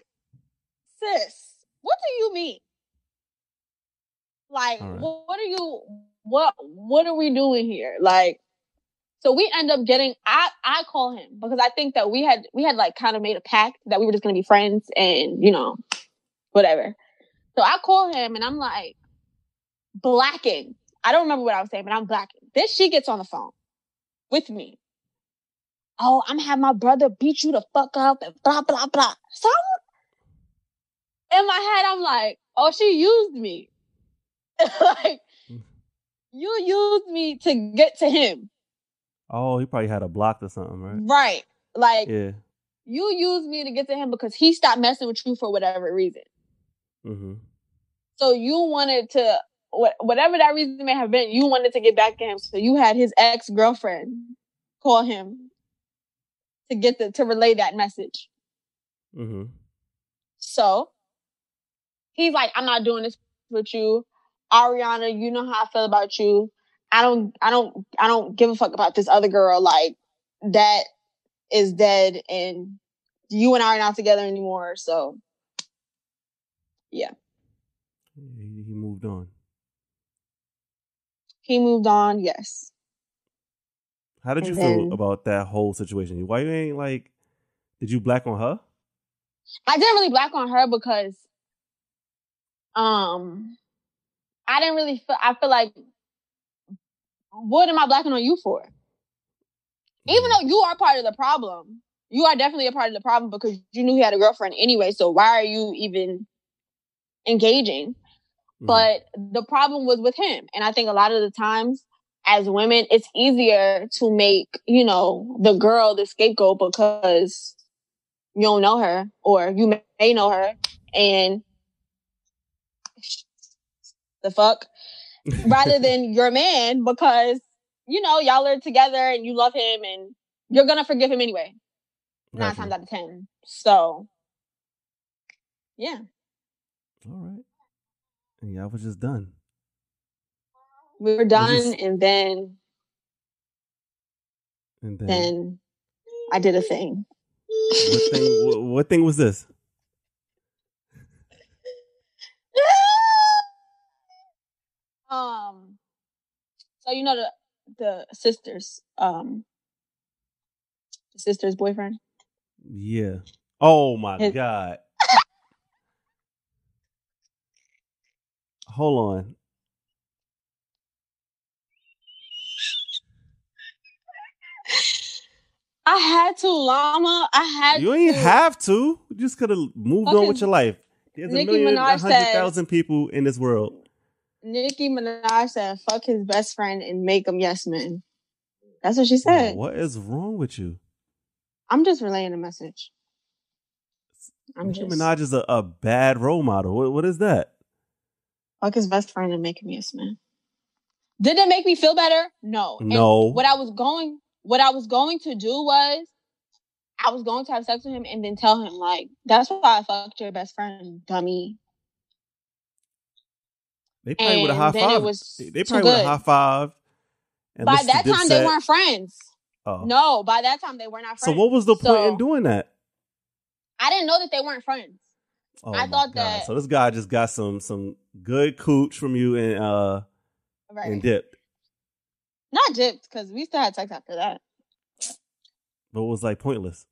sis, what do you mean? Like, right. what, what are you, what, what are we doing here? Like, so we end up getting, I, I call him because I think that we had, we had like kind of made a pact that we were just going to be friends and, you know, whatever. So I call him and I'm like, blacking. I don't remember what I was saying, but I'm blacking. Then she gets on the phone with me. Oh, I'm have my brother beat you the fuck up and blah blah blah. So I'm, in my head, I'm like, oh, she used me. like, mm. you used me to get to him. Oh, he probably had a block or something, right? Right. Like, Yeah. you used me to get to him because he stopped messing with you for whatever reason. Mm-hmm. So you wanted to, whatever that reason may have been, you wanted to get back at him. So you had his ex girlfriend call him to get the, to relay that message. Mm-hmm. So he's like, I'm not doing this with you. Ariana, you know how I feel about you. I don't, I don't, I don't give a fuck about this other girl. Like that is dead and you and I are not together anymore. So He, he moved on. he moved on. Yes. How did you And feel about that whole situation? Why you ain't like? Did you black on her? I didn't really black on her because, um, I didn't really feel, I feel like, what am I blacking on you for? even though you are part of the problem, you are definitely a part of the problem because you knew he had a girlfriend anyway. So why are you even engaging? Mhm. But the problem was with him. And I think a lot of the times as women, it's easier to make, you know, the girl the scapegoat because you don't know her or you may know her and the fuck rather than your man because you know y'all are together and you love him and you're gonna forgive him anyway nine times out of ten so yeah All right. And y'all was just done. we were done just- and then And then, then i did a thing what thing? What, what thing was this? um so you know the the sisters um the sister's boyfriend Yeah. Oh my His- god. Hold on. i had to llama i had You ain't to. have to. You just could have moved on with your life. There's a million, Minaj hundred thousand people in this world. Nicki Minaj said, "Fuck his best friend and make him yes man." That's what she said. What is wrong with you? I'm just relaying a message. I'm Nicki just Minaj is a, a bad role model. What, what is that? Fuck his best friend and make him yes man. Did it make me feel better? No. And No. what I was going, what I was going to do was, I was going to have sex with him and then tell him like, "That's why I fucked your best friend, dummy." They probably would have high And then it five. was They, they too probably would have high five. and By that time, they weren't friends. Oh. No, by that time, they were not friends. So what was the point So, in doing that? I didn't know that they weren't friends. Oh I thought God. that- So this guy just got some some good cooch from you and uh Right. and dipped, Not dipped, because we still had sex after that. but it was like pointless.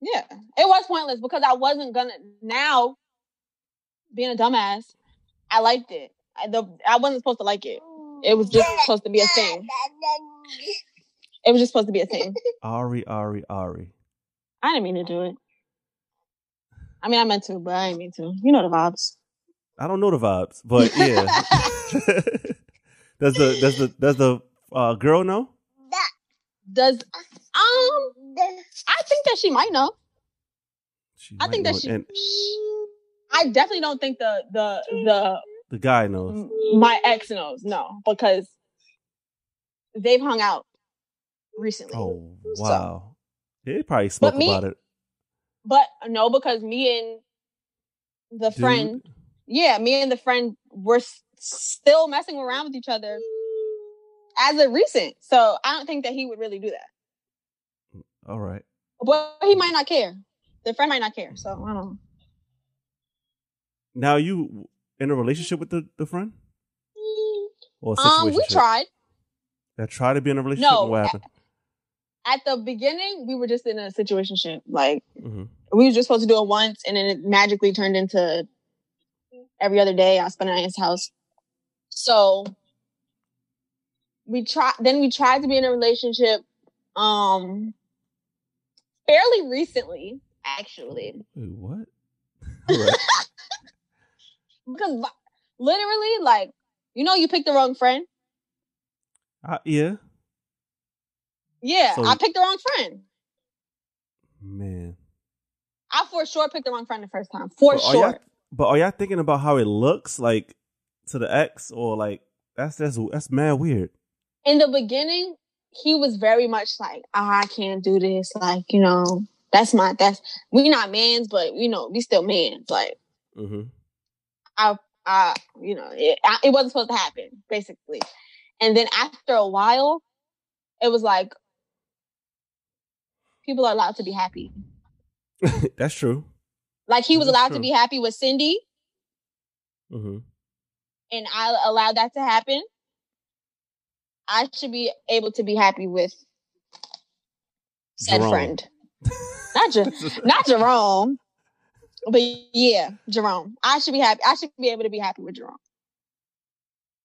Yeah. It was pointless because I wasn't gonna now being a dumbass, I liked it. I, the, I wasn't supposed to like it. It was just supposed to be a thing. It was just supposed to be a thing. Ari, Ari, Ari. I didn't mean to do it. I mean, I meant to, but I didn't mean to. You know the vibes. I don't know the vibes, but yeah. does the does the does the uh, girl know? Does um? I think that she might know. She I might think know, that she. and I definitely don't think the the the the guy knows. my ex knows. No, because they've hung out recently. Oh So- wow! They probably spoke me- about it. But no, because me and the Dude. friend, yeah, me and the friend were s- still messing around with each other as of recent. So I don't think that he would really do that. All right. But he might not care. The friend might not care. So I don't know. Now you in a relationship with the, the friend? Or Um, we tried. That tried to be in a relationship. No, what happened? At the beginning, we were just in a situation Like hmm we were just supposed to do it once, and then it magically turned into every other day. I spent at his house. So we tried. Then we tried to be in a relationship, um, fairly recently, actually, Wait, what? Right. because literally, like, you know, you picked the wrong friend. Uh, yeah, Yeah, So- I picked the wrong friend. man. I for sure picked the wrong friend the first time. For But sure. but are y'all thinking about how it looks like to the ex, or like that's that's that's mad weird? in the beginning, he was very much like, oh, I can't do this. Like, you know, that's my, that's, we not mans, but, you know, we still mans. Like, Mm-hmm. uh, you know, it, I, it wasn't supposed to happen, basically. And then after a while, it was like, people are allowed to be happy. that's true. Like, he was That's allowed true. to be happy with Cindy, Mm-hmm. and I allowed that to happen. I should be able to be happy with said Jerome. friend. Not Jer- not Jerome, but yeah, Jerome. I should be happy. I should be able to be happy with Jerome.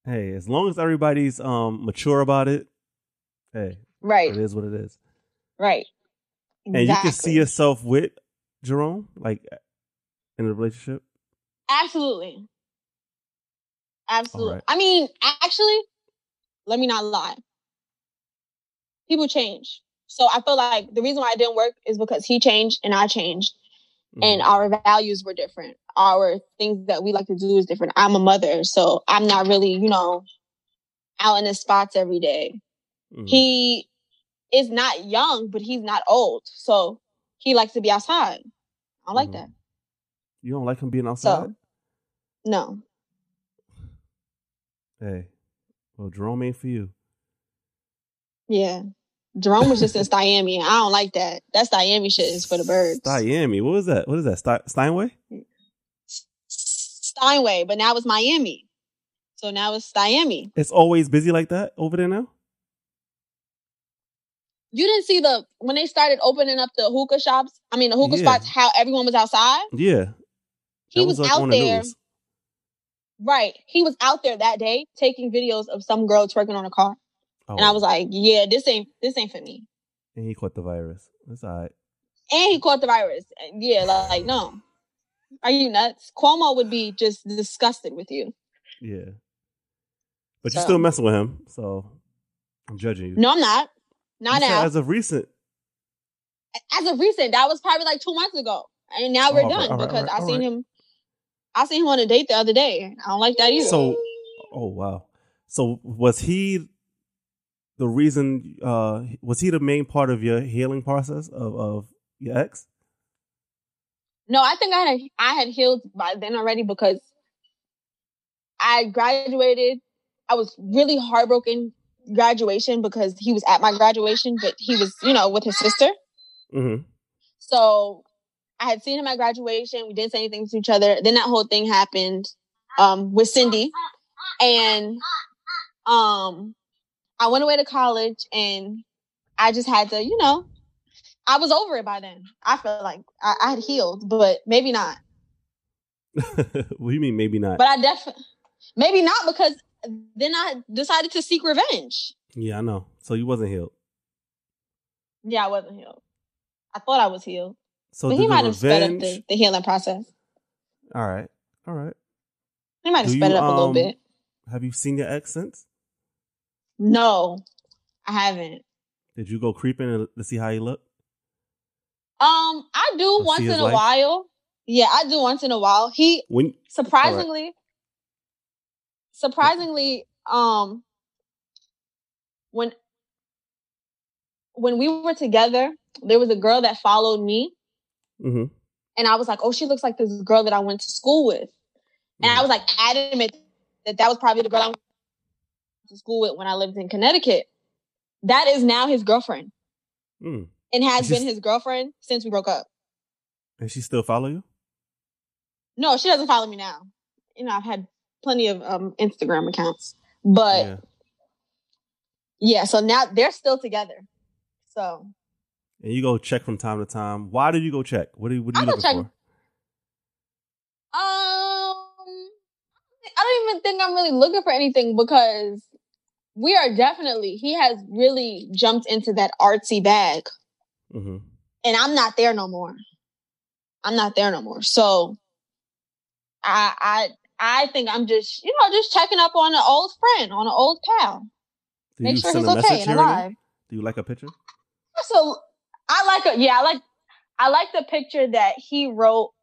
hey, as long as everybody's um mature about it, hey, Right, it is what it is. right. And you can see yourself with Jerome, like in a relationship. absolutely, absolutely. Alright. I mean, actually, let me not lie. People change, so I feel like the reason why it didn't work is because he changed and I changed. Mhm. and our values were different. Our things that we like to do is different. I'm a mother, so I'm not really, you know, out in the spots every day. Mhm. He is not young, but he's not old, so he likes to be outside. I don't like Mhm. that. you don't like him being outside. So, no. Hey, well, Jerome ain't for you. Yeah. Jerome was just in Miami. I don't like that. That's Miami shit is for the birds. Miami. What was that? What is that? Ste- Steinway? Steinway, but now it's Miami. So now it's Miami. It's always busy like that over there now. You didn't see the when they started opening up the hookah shops. I mean the hookah Yeah. spots. How everyone was outside. Yeah, He That was, like, out on the there. Right. He was out there that day taking videos of some girl twerking on a car. Oh, And I oh. was like, yeah, this ain't this ain't for me. and he caught the virus. That's all right. And he caught the virus. Yeah, like, like, no. Are you nuts? Cuomo would be just disgusted with you. Yeah, but you're still messing with him, so I'm judging you. No, I'm not. Not now. As of recent, As of recent, that was probably like two months ago. And now we're All right, done right, because right, I seen right. him I seen him on a date the other day. I don't like that either. so oh wow. So was he the reason? uh Was he the main part of your healing process of of your ex? No, I think I had I had healed by then already because I graduated. I was really heartbroken graduation because he was at my graduation, but he was, you know, with his sister. Mm-hmm. So I had seen him at graduation. We didn't say anything to each other. Then that whole thing happened um, with Cindy, and um, I went away to college, and I just had to, you know, I was over it by then. I felt like I, I had healed, but maybe not. what do you mean maybe not? But I definitely maybe not because then I decided to seek revenge. yeah, I know. So you wasn't healed. Yeah, I wasn't healed. I thought I was healed, So but he might have sped up the, the healing process. All right, all right. He might have sped you, it up a little um, bit. Have you seen your ex since? No, I haven't. Did you go creeping to- to see how he looked? Um, I do Or once in a life? while. Yeah, I do once in a while. He When surprisingly, surprisingly, um, when when we were together, there was a girl that followed me, hmm and I was like, "Oh, she looks like this girl that I went to school with," and Mm-hmm. I was like adamant that that was probably the girl I went to school with when I lived in Connecticut. That is now his girlfriend, Mm. and has Is this- been his girlfriend since we broke up. And she still follow you? No, she doesn't follow me now. You know, I've had plenty of um, Instagram accounts, but yeah. yeah. So now they're still together. So And you go check from time to time. Why did you go check? What are you, what are you looking check- for? Um, I don't even think I'm really looking for anything because we are definitely, he has really jumped into that artsy bag hmm and I'm not there no more. I'm not there no more. So I, I, I think I'm just, you know, just checking up on an old friend, on an old pal. Do Make sure he's okay and alive. Do you like a picture? So I like a, yeah, I like, I like the picture that he wrote.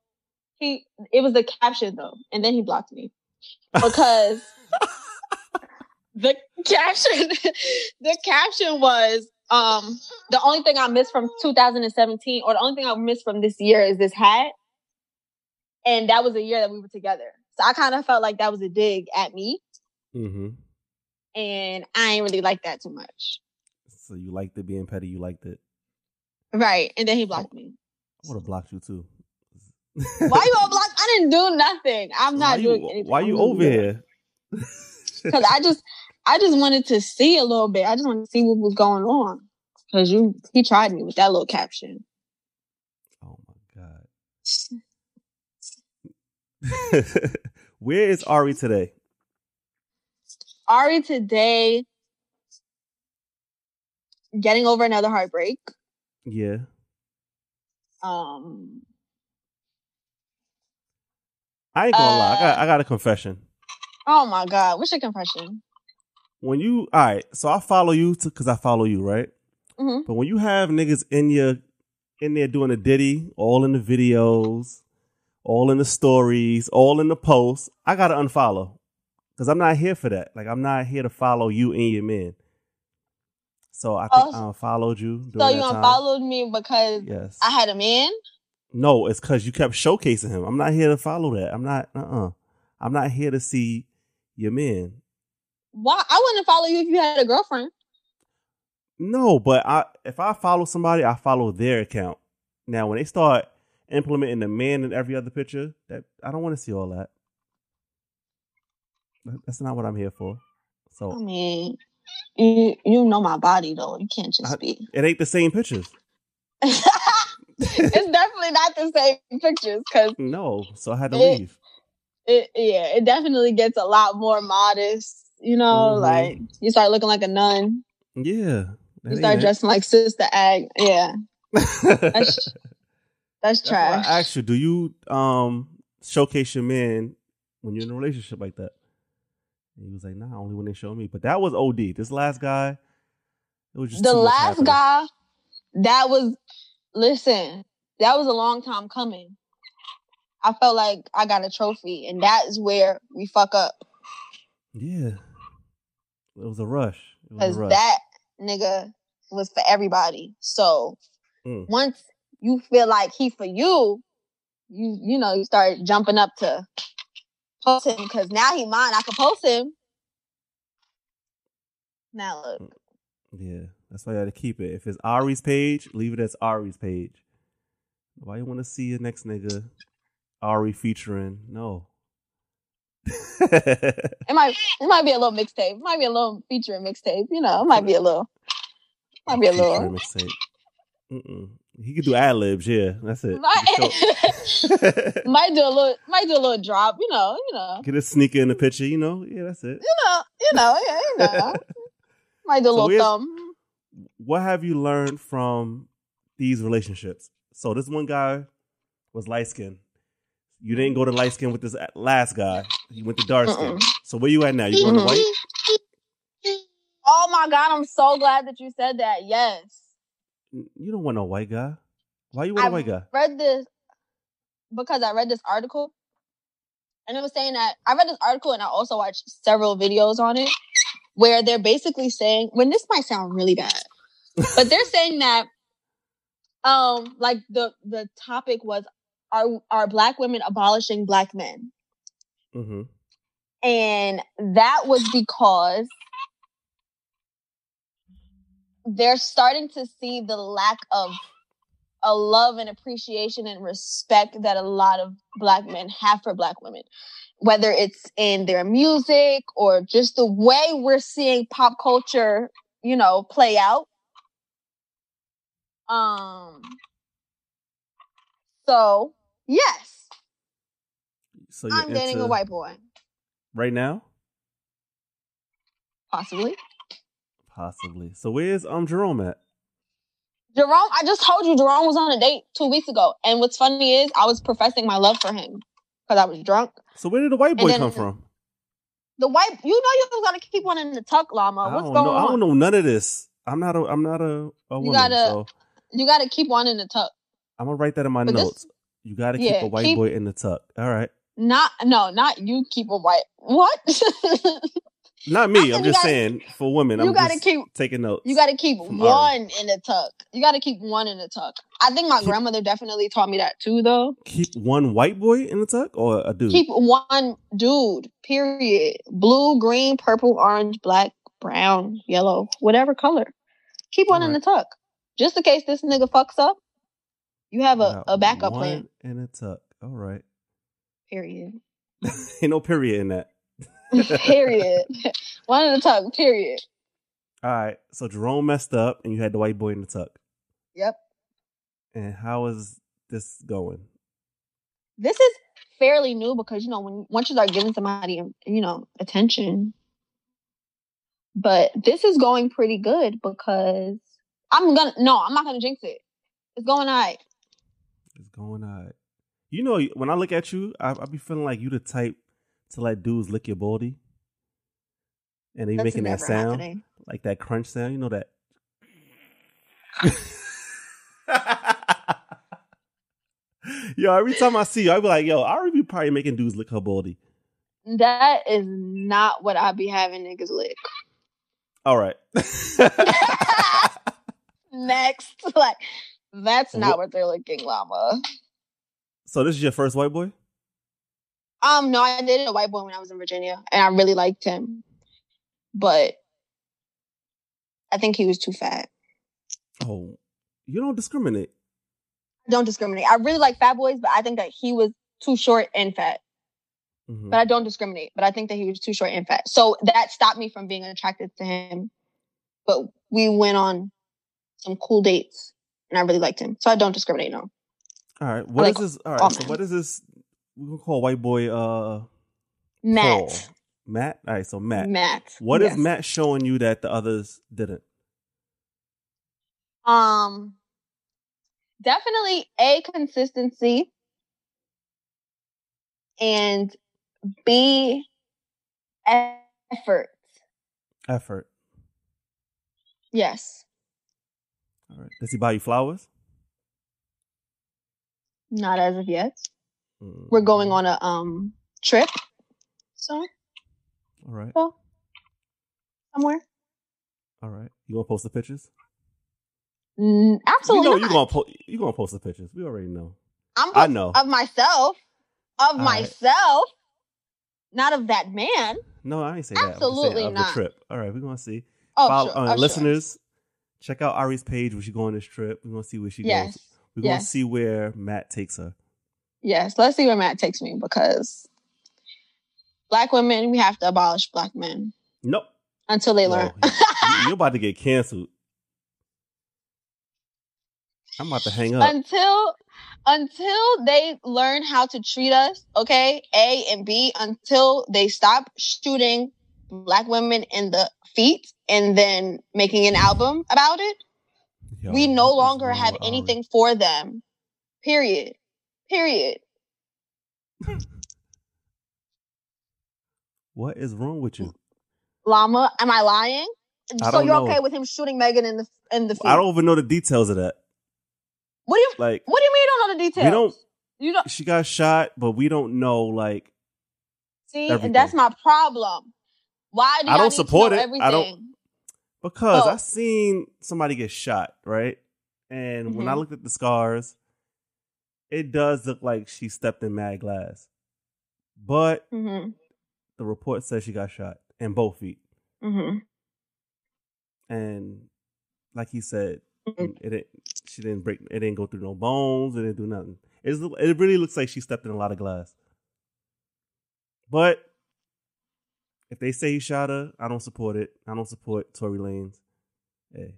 He, it was the caption though, and then he blocked me because the caption the caption was um the only thing I missed from 2017 or the only thing I missed from this year is this hat. And that was a year that we were together. So I kind of felt like that was a dig at me. hmm And I ain't really like that too much. So you liked it being petty. You liked it. Right. And then he blocked me. I would have blocked you too. Why you all blocked? I didn't do nothing. I'm not why doing you, anything. Why you over here? Because I just I just wanted to see a little bit. I just wanted to see what was going on. Cause you he tried me with that little caption. Oh my god. Where is Ari today? Ari today getting over another heartbreak. Yeah. Um I ain't gonna lie. I Uh, got I got a confession. oh my god, what's your confession? When you all right, so I follow you to because I follow you, right? Mhm. But when you have niggas in your in there doing a ditty, all in the videos, all in the stories, all in the posts, I gotta unfollow because I'm not here for that. Like I'm not here to follow you and your men. So I think Oh, I unfollowed you. So you that time. unfollowed me because Yes. I had a man? No, it's because you kept showcasing him. I'm not here to follow that. I'm not. Uh. uh I'm not here to see your men. Why I wouldn't follow you if you had a girlfriend. No, but I if I follow somebody, I follow their account. Now, when they start implementing the man in every other picture, that I don't want to see all that. That- That's not what I'm here for. I So mean, you you know my body though. You can't just I- be. it ain't the same pictures. it's definitely not the same pictures because No, so I had to It- leave. it yeah, it definitely gets a lot more modest. You know, Mhm. like you start looking like a nun. Yeah, You start dressing like Sister Act. Yeah, that's That's trash. I asked you, do you um showcase your man when you're in a relationship like that? And he was like, nah, only when they show me. But that was OD. This last guy, it was just the last guy, that was listen, that was a long time coming. I felt like I got a trophy, and that is where we fuck up Yeah. It was a rush. Because that nigga was for everybody. So Mm. once you feel like he for you, you you know you start jumping up to post him because now he mine. I can post him. Now look. Mm, yeah, that's why you got to keep it. If it's Ari's page, leave it as Ari's page. Why you want to see your next nigga Ari featuring? No. it might it might be a little mixtape. It might be a little featuring mixtape. You know, it might be a little. Might be a little mixtape. Mm-mm. He could do ad libs. Yeah, that's it. Might, might do a little. Might do a little drop. You know. You know. Get a sneaker in the picture. You know. Yeah, that's it. You know. You know. Yeah. You know. might do a so little thumb. What have you learned from these relationships? So this one guy was light skinned. You didn't go to light skin with this last guy. You went to dark skin. So where you at now? You going to white? Oh my god! I'm so glad that you said that. Yes. You don't want no white guy. Why you want I a white guy? Read this because I read this article, and it was saying that I read this article and I also watched several videos on it where they're basically saying when this might sound really bad, but they're saying that um like the the topic was are are black women abolishing black men mm-hmm. and that was because they're starting to see the lack of a love and appreciation and respect that a lot of black men have for black women whether it's in their music or just the way we're seeing pop culture you know play out um. So yes. So I'm dating a white boy. Right now. Possibly. Possibly. So where's um Jerome at? Jerome, I just told you Jerome was on a date two weeks ago, and what's funny is I was professing my love for him because I was drunk. So where did the white boy then, come from? The white, you know, you gotta keep one in the tuck, llama. What's going know, on? I don't know none of this. I'm not a, I'm not a, a woman. You gotta, so. You got to keep one in the tuck. I'm gonna write that in my but notes. This, you got to keep yeah, a white keep, boy in the tuck. All right. Not no, not you keep a white. What? not me. I'm just gotta, saying for women. You I'm gotta keep taking notes. You got to keep one Ari. in the tuck. You got to keep one in the tuck. I think my keep, grandmother definitely taught me that too, though. Keep one white boy in the tuck or a dude. Keep one dude. Period. Blue, green, purple, orange, black, brown, yellow, whatever color. Keep one right. in the tuck just in case this nigga fucks up, you have a, a backup plan. And a tuck. All right. Period. Ain't no period in that. period. one in the tuck. Period. All right. So Jerome messed up, and you had the white boy in the tuck. Yep. And how is this going? This is fairly new because you know when once you start giving somebody you know attention, but this is going pretty good because I'm gonna no, I'm not gonna jinx it. It's going all right. It's going all right. You know, when I look at you, I, I be feeling like you the type to let dudes lick your body, and they making that sound, happening. like that crunch sound. You know that. yo, every time I see you, I be like, yo, I already be probably making dudes lick her body. That is not what I be having niggas lick. All right. next. Like, that's not what they're looking, llama. So this is your first white boy? Um, no, I dated a white boy when I was in Virginia, and I really liked him, but I think he was too fat. Oh, you don't discriminate. I don't discriminate. I really like fat boys, but I think that he was too short and fat. Mm-hmm. But I don't discriminate. But I think that he was too short and fat, so that stopped me from being attracted to him. But we went on some cool dates, and I really liked him. So I don't discriminate. No. All right. What like is this? All right. So what is this? We gonna call white boy uh Matt. Paul. Matt. All right. So Matt. Matt. What yes. is Matt showing you that the others didn't? Um. Definitely a consistency and B effort. Effort. Yes. All right. Does he buy you flowers? Not as of yet. Mm. We're going on a um trip. So. All right. So, somewhere. All right. You gonna post the pictures? Mm, absolutely. You know you gonna po- you gonna post the pictures. We already know. I'm. I know of myself. Of All myself. not of that man. No, I didn't say that. Absolutely not. The trip. All right, we're gonna see. Oh, Follow- sure. uh, oh, sure. listeners, check out Ari's page when she go on this trip. We're gonna see where she Yes. goes. We're gonna see where Matt takes her. Yes, let's see where Matt takes me because black women, we have to abolish black men Nope. until they No, learn. you- you're about to get canceled. I'm about to hang up. until until they learn how to treat us, okay? A and B until they stop shooting black women in the feet and then making an album about it. Yo, we no longer have um, anything for them. Period. Period. What is wrong with you? Llama, am I lying? So you're know. okay with him shooting Megan in the in the feet? I don't even know the details of that. What do you Like, What do you mean you don't know the details? we don't. You don't She got shot, but we don't know. Like, see, everything. and that's my problem. Why do I don't support it. I don't- because Oh. I seen somebody get shot, right? And when I Mhm. looked at the scars, it does look like she stepped in mad glass. But hmm the report says she got shot in both feet. hmm And like he said, Mhm. it didn't, she didn't break. It didn't go through no bones. It didn't do nothing. It's, it really looks like she stepped in a lot of glass. But if they say he shot her, I don't support it. I don't support Tory Lanez. Hey,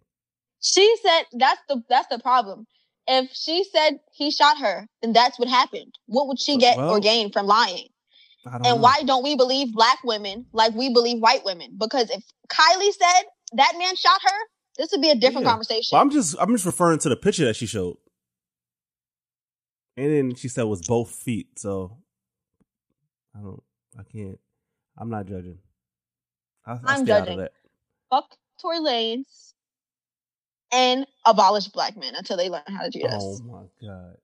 She said that's the that's the problem. If she said he shot her, then that's what happened. What would she get Well- or gain from lying? And know. why don't we believe black women like we believe white women? Because if Kylie said that man shot her, this would be a different Yeah. conversation. Well, I'm just I'm just referring to the picture that she showed, and then she said it was both feet. So I don't. I can't. I'm not judging. I, I I'm stay out of judging. that. Fuck Tory Lanez and abolish black men until they learn how to treat Oh my god.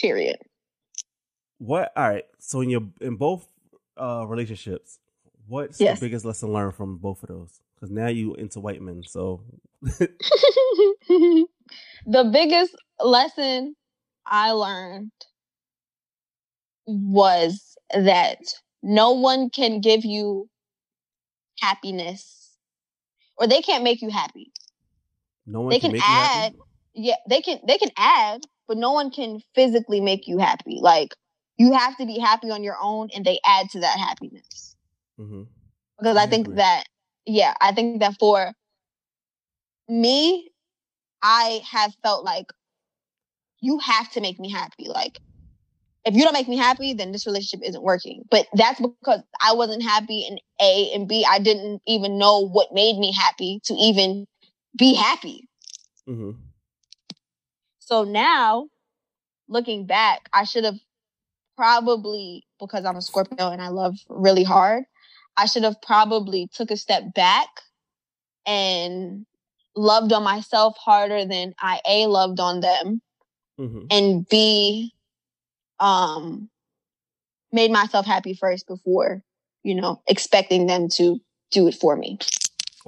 Period. What? All right. So in your in both uh relationships, what's Yes. the biggest lesson learned from both of those? Because now you into white men. So the biggest lesson I learned was that no one can give you happiness or they can't make you happy. No one They can, can make you happy? add yeah, they can they can add, but no one can physically make you happy. Like you have to be happy on your own and they add to that happiness. Mm-hmm. Because I I think agree. that yeah, I think that for me, I have felt like you have to make me happy. Like if you don't make me happy, then this relationship isn't working. But that's because I wasn't happy in A and B, I didn't even know what made me happy to even be happy. Mm-hmm. So now, looking back, I should have probably because I'm a Scorpio and I love really hard. I should have probably took a step back and loved on myself harder than I a loved on them Mm-hmm. and b um made myself happy first before you know expecting them to do it for me.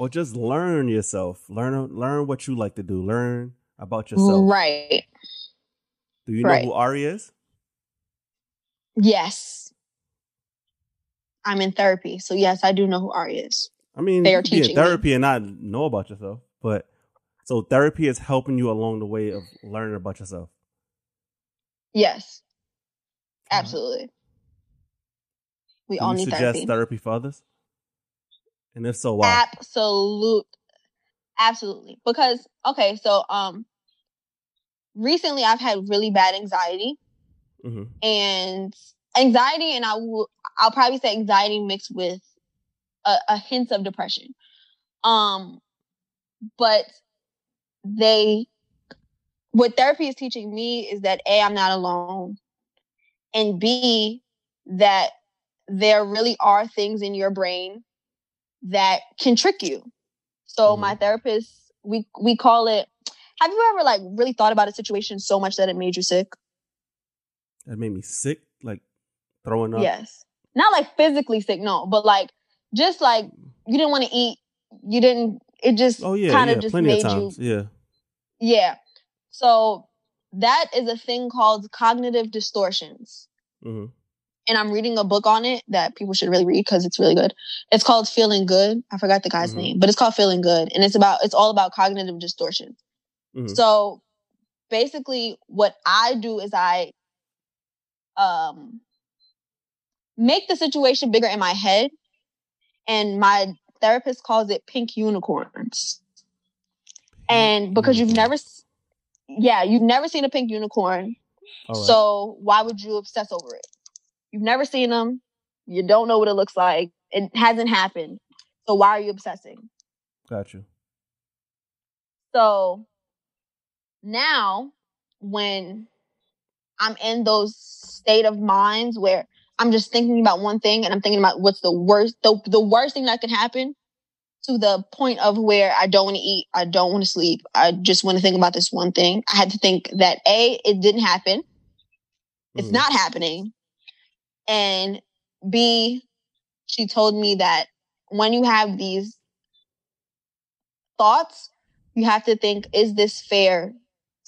Or just learn yourself. Learn learn what you like to do. Learn about yourself. Right. Do you know who Ari is? Yes. I'm in therapy, so yes, I do know who Ari is. I mean, They are could be in teaching me. therapy and not know about yourself, but so therapy is helping you along the way of learning about yourself. Yes. Alright. Absolutely. We all you need suggest therapy. therapy for others? And if so, why? Absolute. Absolutely. Because okay, so um recently I've had really bad anxiety hmm and anxiety and I will I'll probably say anxiety mixed with a, a hint of depression. Um but they what therapy is teaching me is that A, I'm not alone. And B, that there really are things in your brain that can trick you. So Mhm. my therapist, we we call it have you ever like really thought about a situation so much that it made you sick? That made me sick, like throwing up. Yes. Not like physically sick, no, but like just like you didn't want to eat. You didn't it just Oh yeah, kind yeah, of just plenty made of you. Yeah. Yeah. So that is a thing called cognitive distortions. hmm and I'm reading a book on it that people should really read because it's really good. It's called Feeling Good. I forgot the guy's Mhm. name, but it's called Feeling Good, and it's about it's all about cognitive distortion. Mhm. So basically, what I do is I um make the situation bigger in my head, and my therapist calls it pink unicorns. And because you've never, yeah, you've never seen a pink unicorn, right. so why would you obsess over it? You've never seen them. You don't know what it looks like. It hasn't happened. So why are you obsessing? got you. So now when I'm in those state of minds where I'm just thinking about one thing and I'm thinking about what's the worst the, the worst thing that can happen to the point of where I don't want to eat, I don't want to sleep. I just want to think about this one thing. I had to think that A, it didn't happen. It's Mhm. not happening. And B, she told me that when you have these thoughts, you have to think, is this fair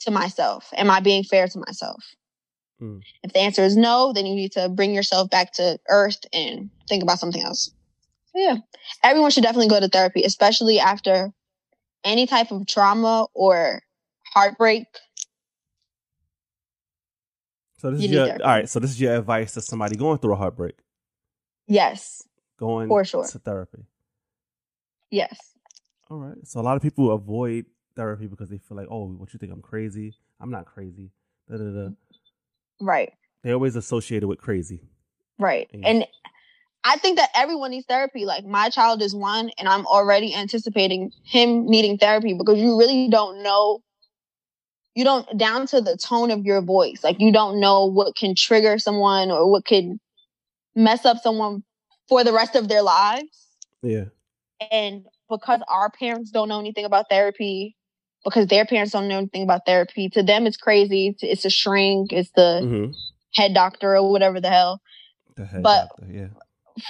to myself? Am I being fair to myself? Mm. If the answer is no, then you need to bring yourself back to earth and think about something else. So yeah, everyone should definitely go to therapy, especially after any type of trauma or heartbreak. So this You is your therapy. all right. So this is your advice to somebody going through a heartbreak, Yes, going For sure. to therapy. yes, All right. So a lot of people avoid therapy because they feel like, oh, what you think I'm crazy? I'm not crazy. Da, da, da. right. They always associated with crazy. Right. Yeah. And I think that everyone needs therapy. Like my child is one and I'm already anticipating him needing therapy because you really don't know you don't down to the tone of your voice. Like you don't know what can trigger someone or what could mess up someone for the rest of their lives. Yeah. And because our parents don't know anything about therapy, because their parents don't know anything about therapy, to them it's crazy. It's a shrink, it's the Mm-hmm. head doctor or whatever the hell. The head But- doctor. Yeah.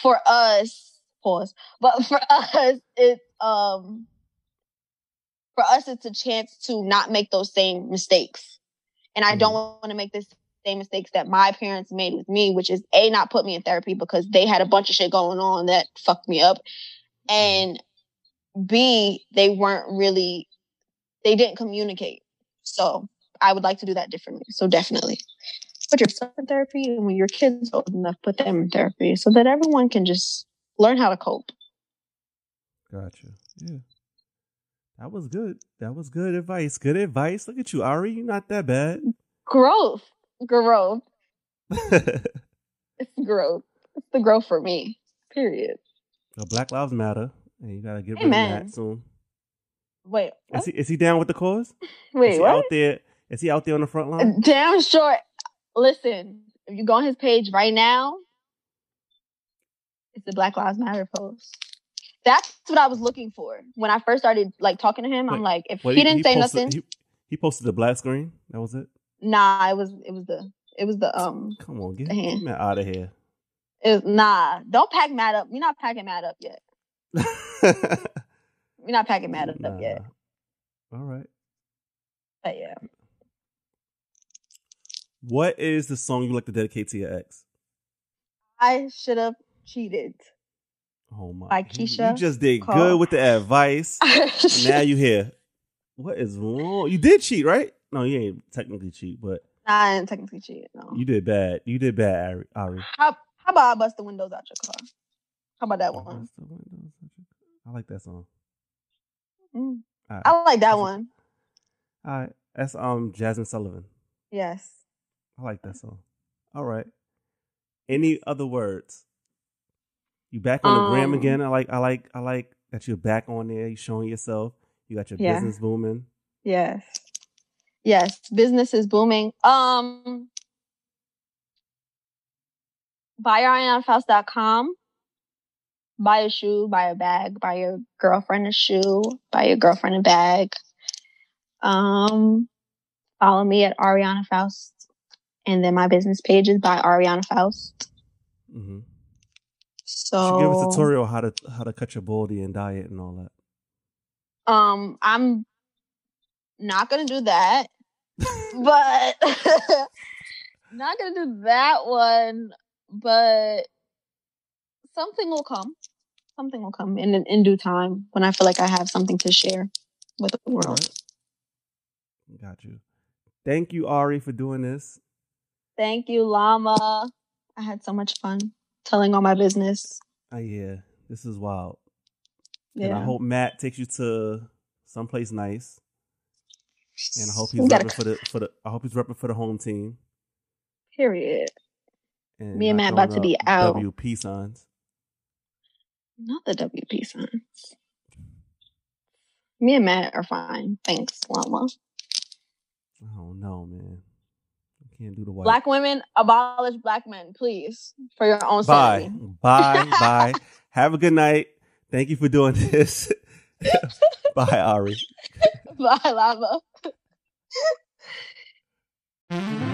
for us, pause. But for us, it's um for us it's a chance to not make those same mistakes. And I don't mm-hmm. want to make the same mistakes that my parents made with me, which is A not put me in therapy because they had a bunch of shit going on that fucked me up. Mm-hmm. And B, they weren't really they didn't communicate. So I would like to do that differently. So definitely put yourself in therapy and when your kids old enough, put them in therapy so that everyone can just learn how to cope. Gotcha. Yeah. That was good. That was good advice. Good advice. Look at you, Ari. You're not that bad. Growth. Growth. It's growth. It's the growth for me. Period. well, Black Lives Matter. And you gotta get rid of that soon. Wait. Is he is he down with the cause? Wait, is he what? out there? Is he out there on the front line? Damn short. Listen, if you go on his page right now, it's the Black Lives Matter post. That's what I was looking for when I first started like talking to him. I'm like, if Well, he didn't say posted, nothing, He, he posted the black screen. That was it. nah, it was it was the it was the um Come on, get, get Matt out of here. it was, nah. Don't pack Matt up. We're not packing Matt up yet. We're not packing Matt up Nah. yet. All right. But yeah. What is the song you like to dedicate to your ex? I should have cheated. Oh my! By you- Keyshia You just did Cole. good with the advice. Now you here. What is wrong? You did cheat, right? No, you ain't technically cheat, but I didn't technically cheat. No. you did bad. You did bad, Ari. Ari. How how about I bust the windows out your car? How about that one? what's the windows? I like that song. Mm. Right. I like that That's a- one. All right. That's um Jazmine Sullivan. Yes. I like that song. All right. Any other words? You back on the gram Um, again? I like I like I like that you're back on there. You showing yourself. You got your Yeah. business booming. Yes. Yes. Business is booming. Um buy byarianafaust.com. Buy a shoe, buy a bag, buy your girlfriend a shoe, buy your girlfriend a bag. Um follow me at Ariana Faust. And then my business page is by Ariana Faust. Mm-hmm. So give us a tutorial how to how to cut your body and diet and all that. Um, I'm not gonna do that, but not gonna do that one. but something will come. Something will come in in due time when I feel like I have something to share with the world. Right. Got you. Thank you, Ari, for doing this. Thank you, Llama. I had so much fun telling all my business. Oh yeah, this is wild. Yeah. And I hope Matt takes you to someplace nice. And I hope he's repping for the for the I hope he's repping for the home team. Period. And Me and Matt about to be out. WP signs. Not the WP signs. Me and Matt are fine. Thanks, Llama. Oh no, man. Can't do the white. Black women abolish black men, please, for your own sake. bye. Bye. Bye. Have a good night. Thank you for doing this. bye, Ari. Bye, Llama.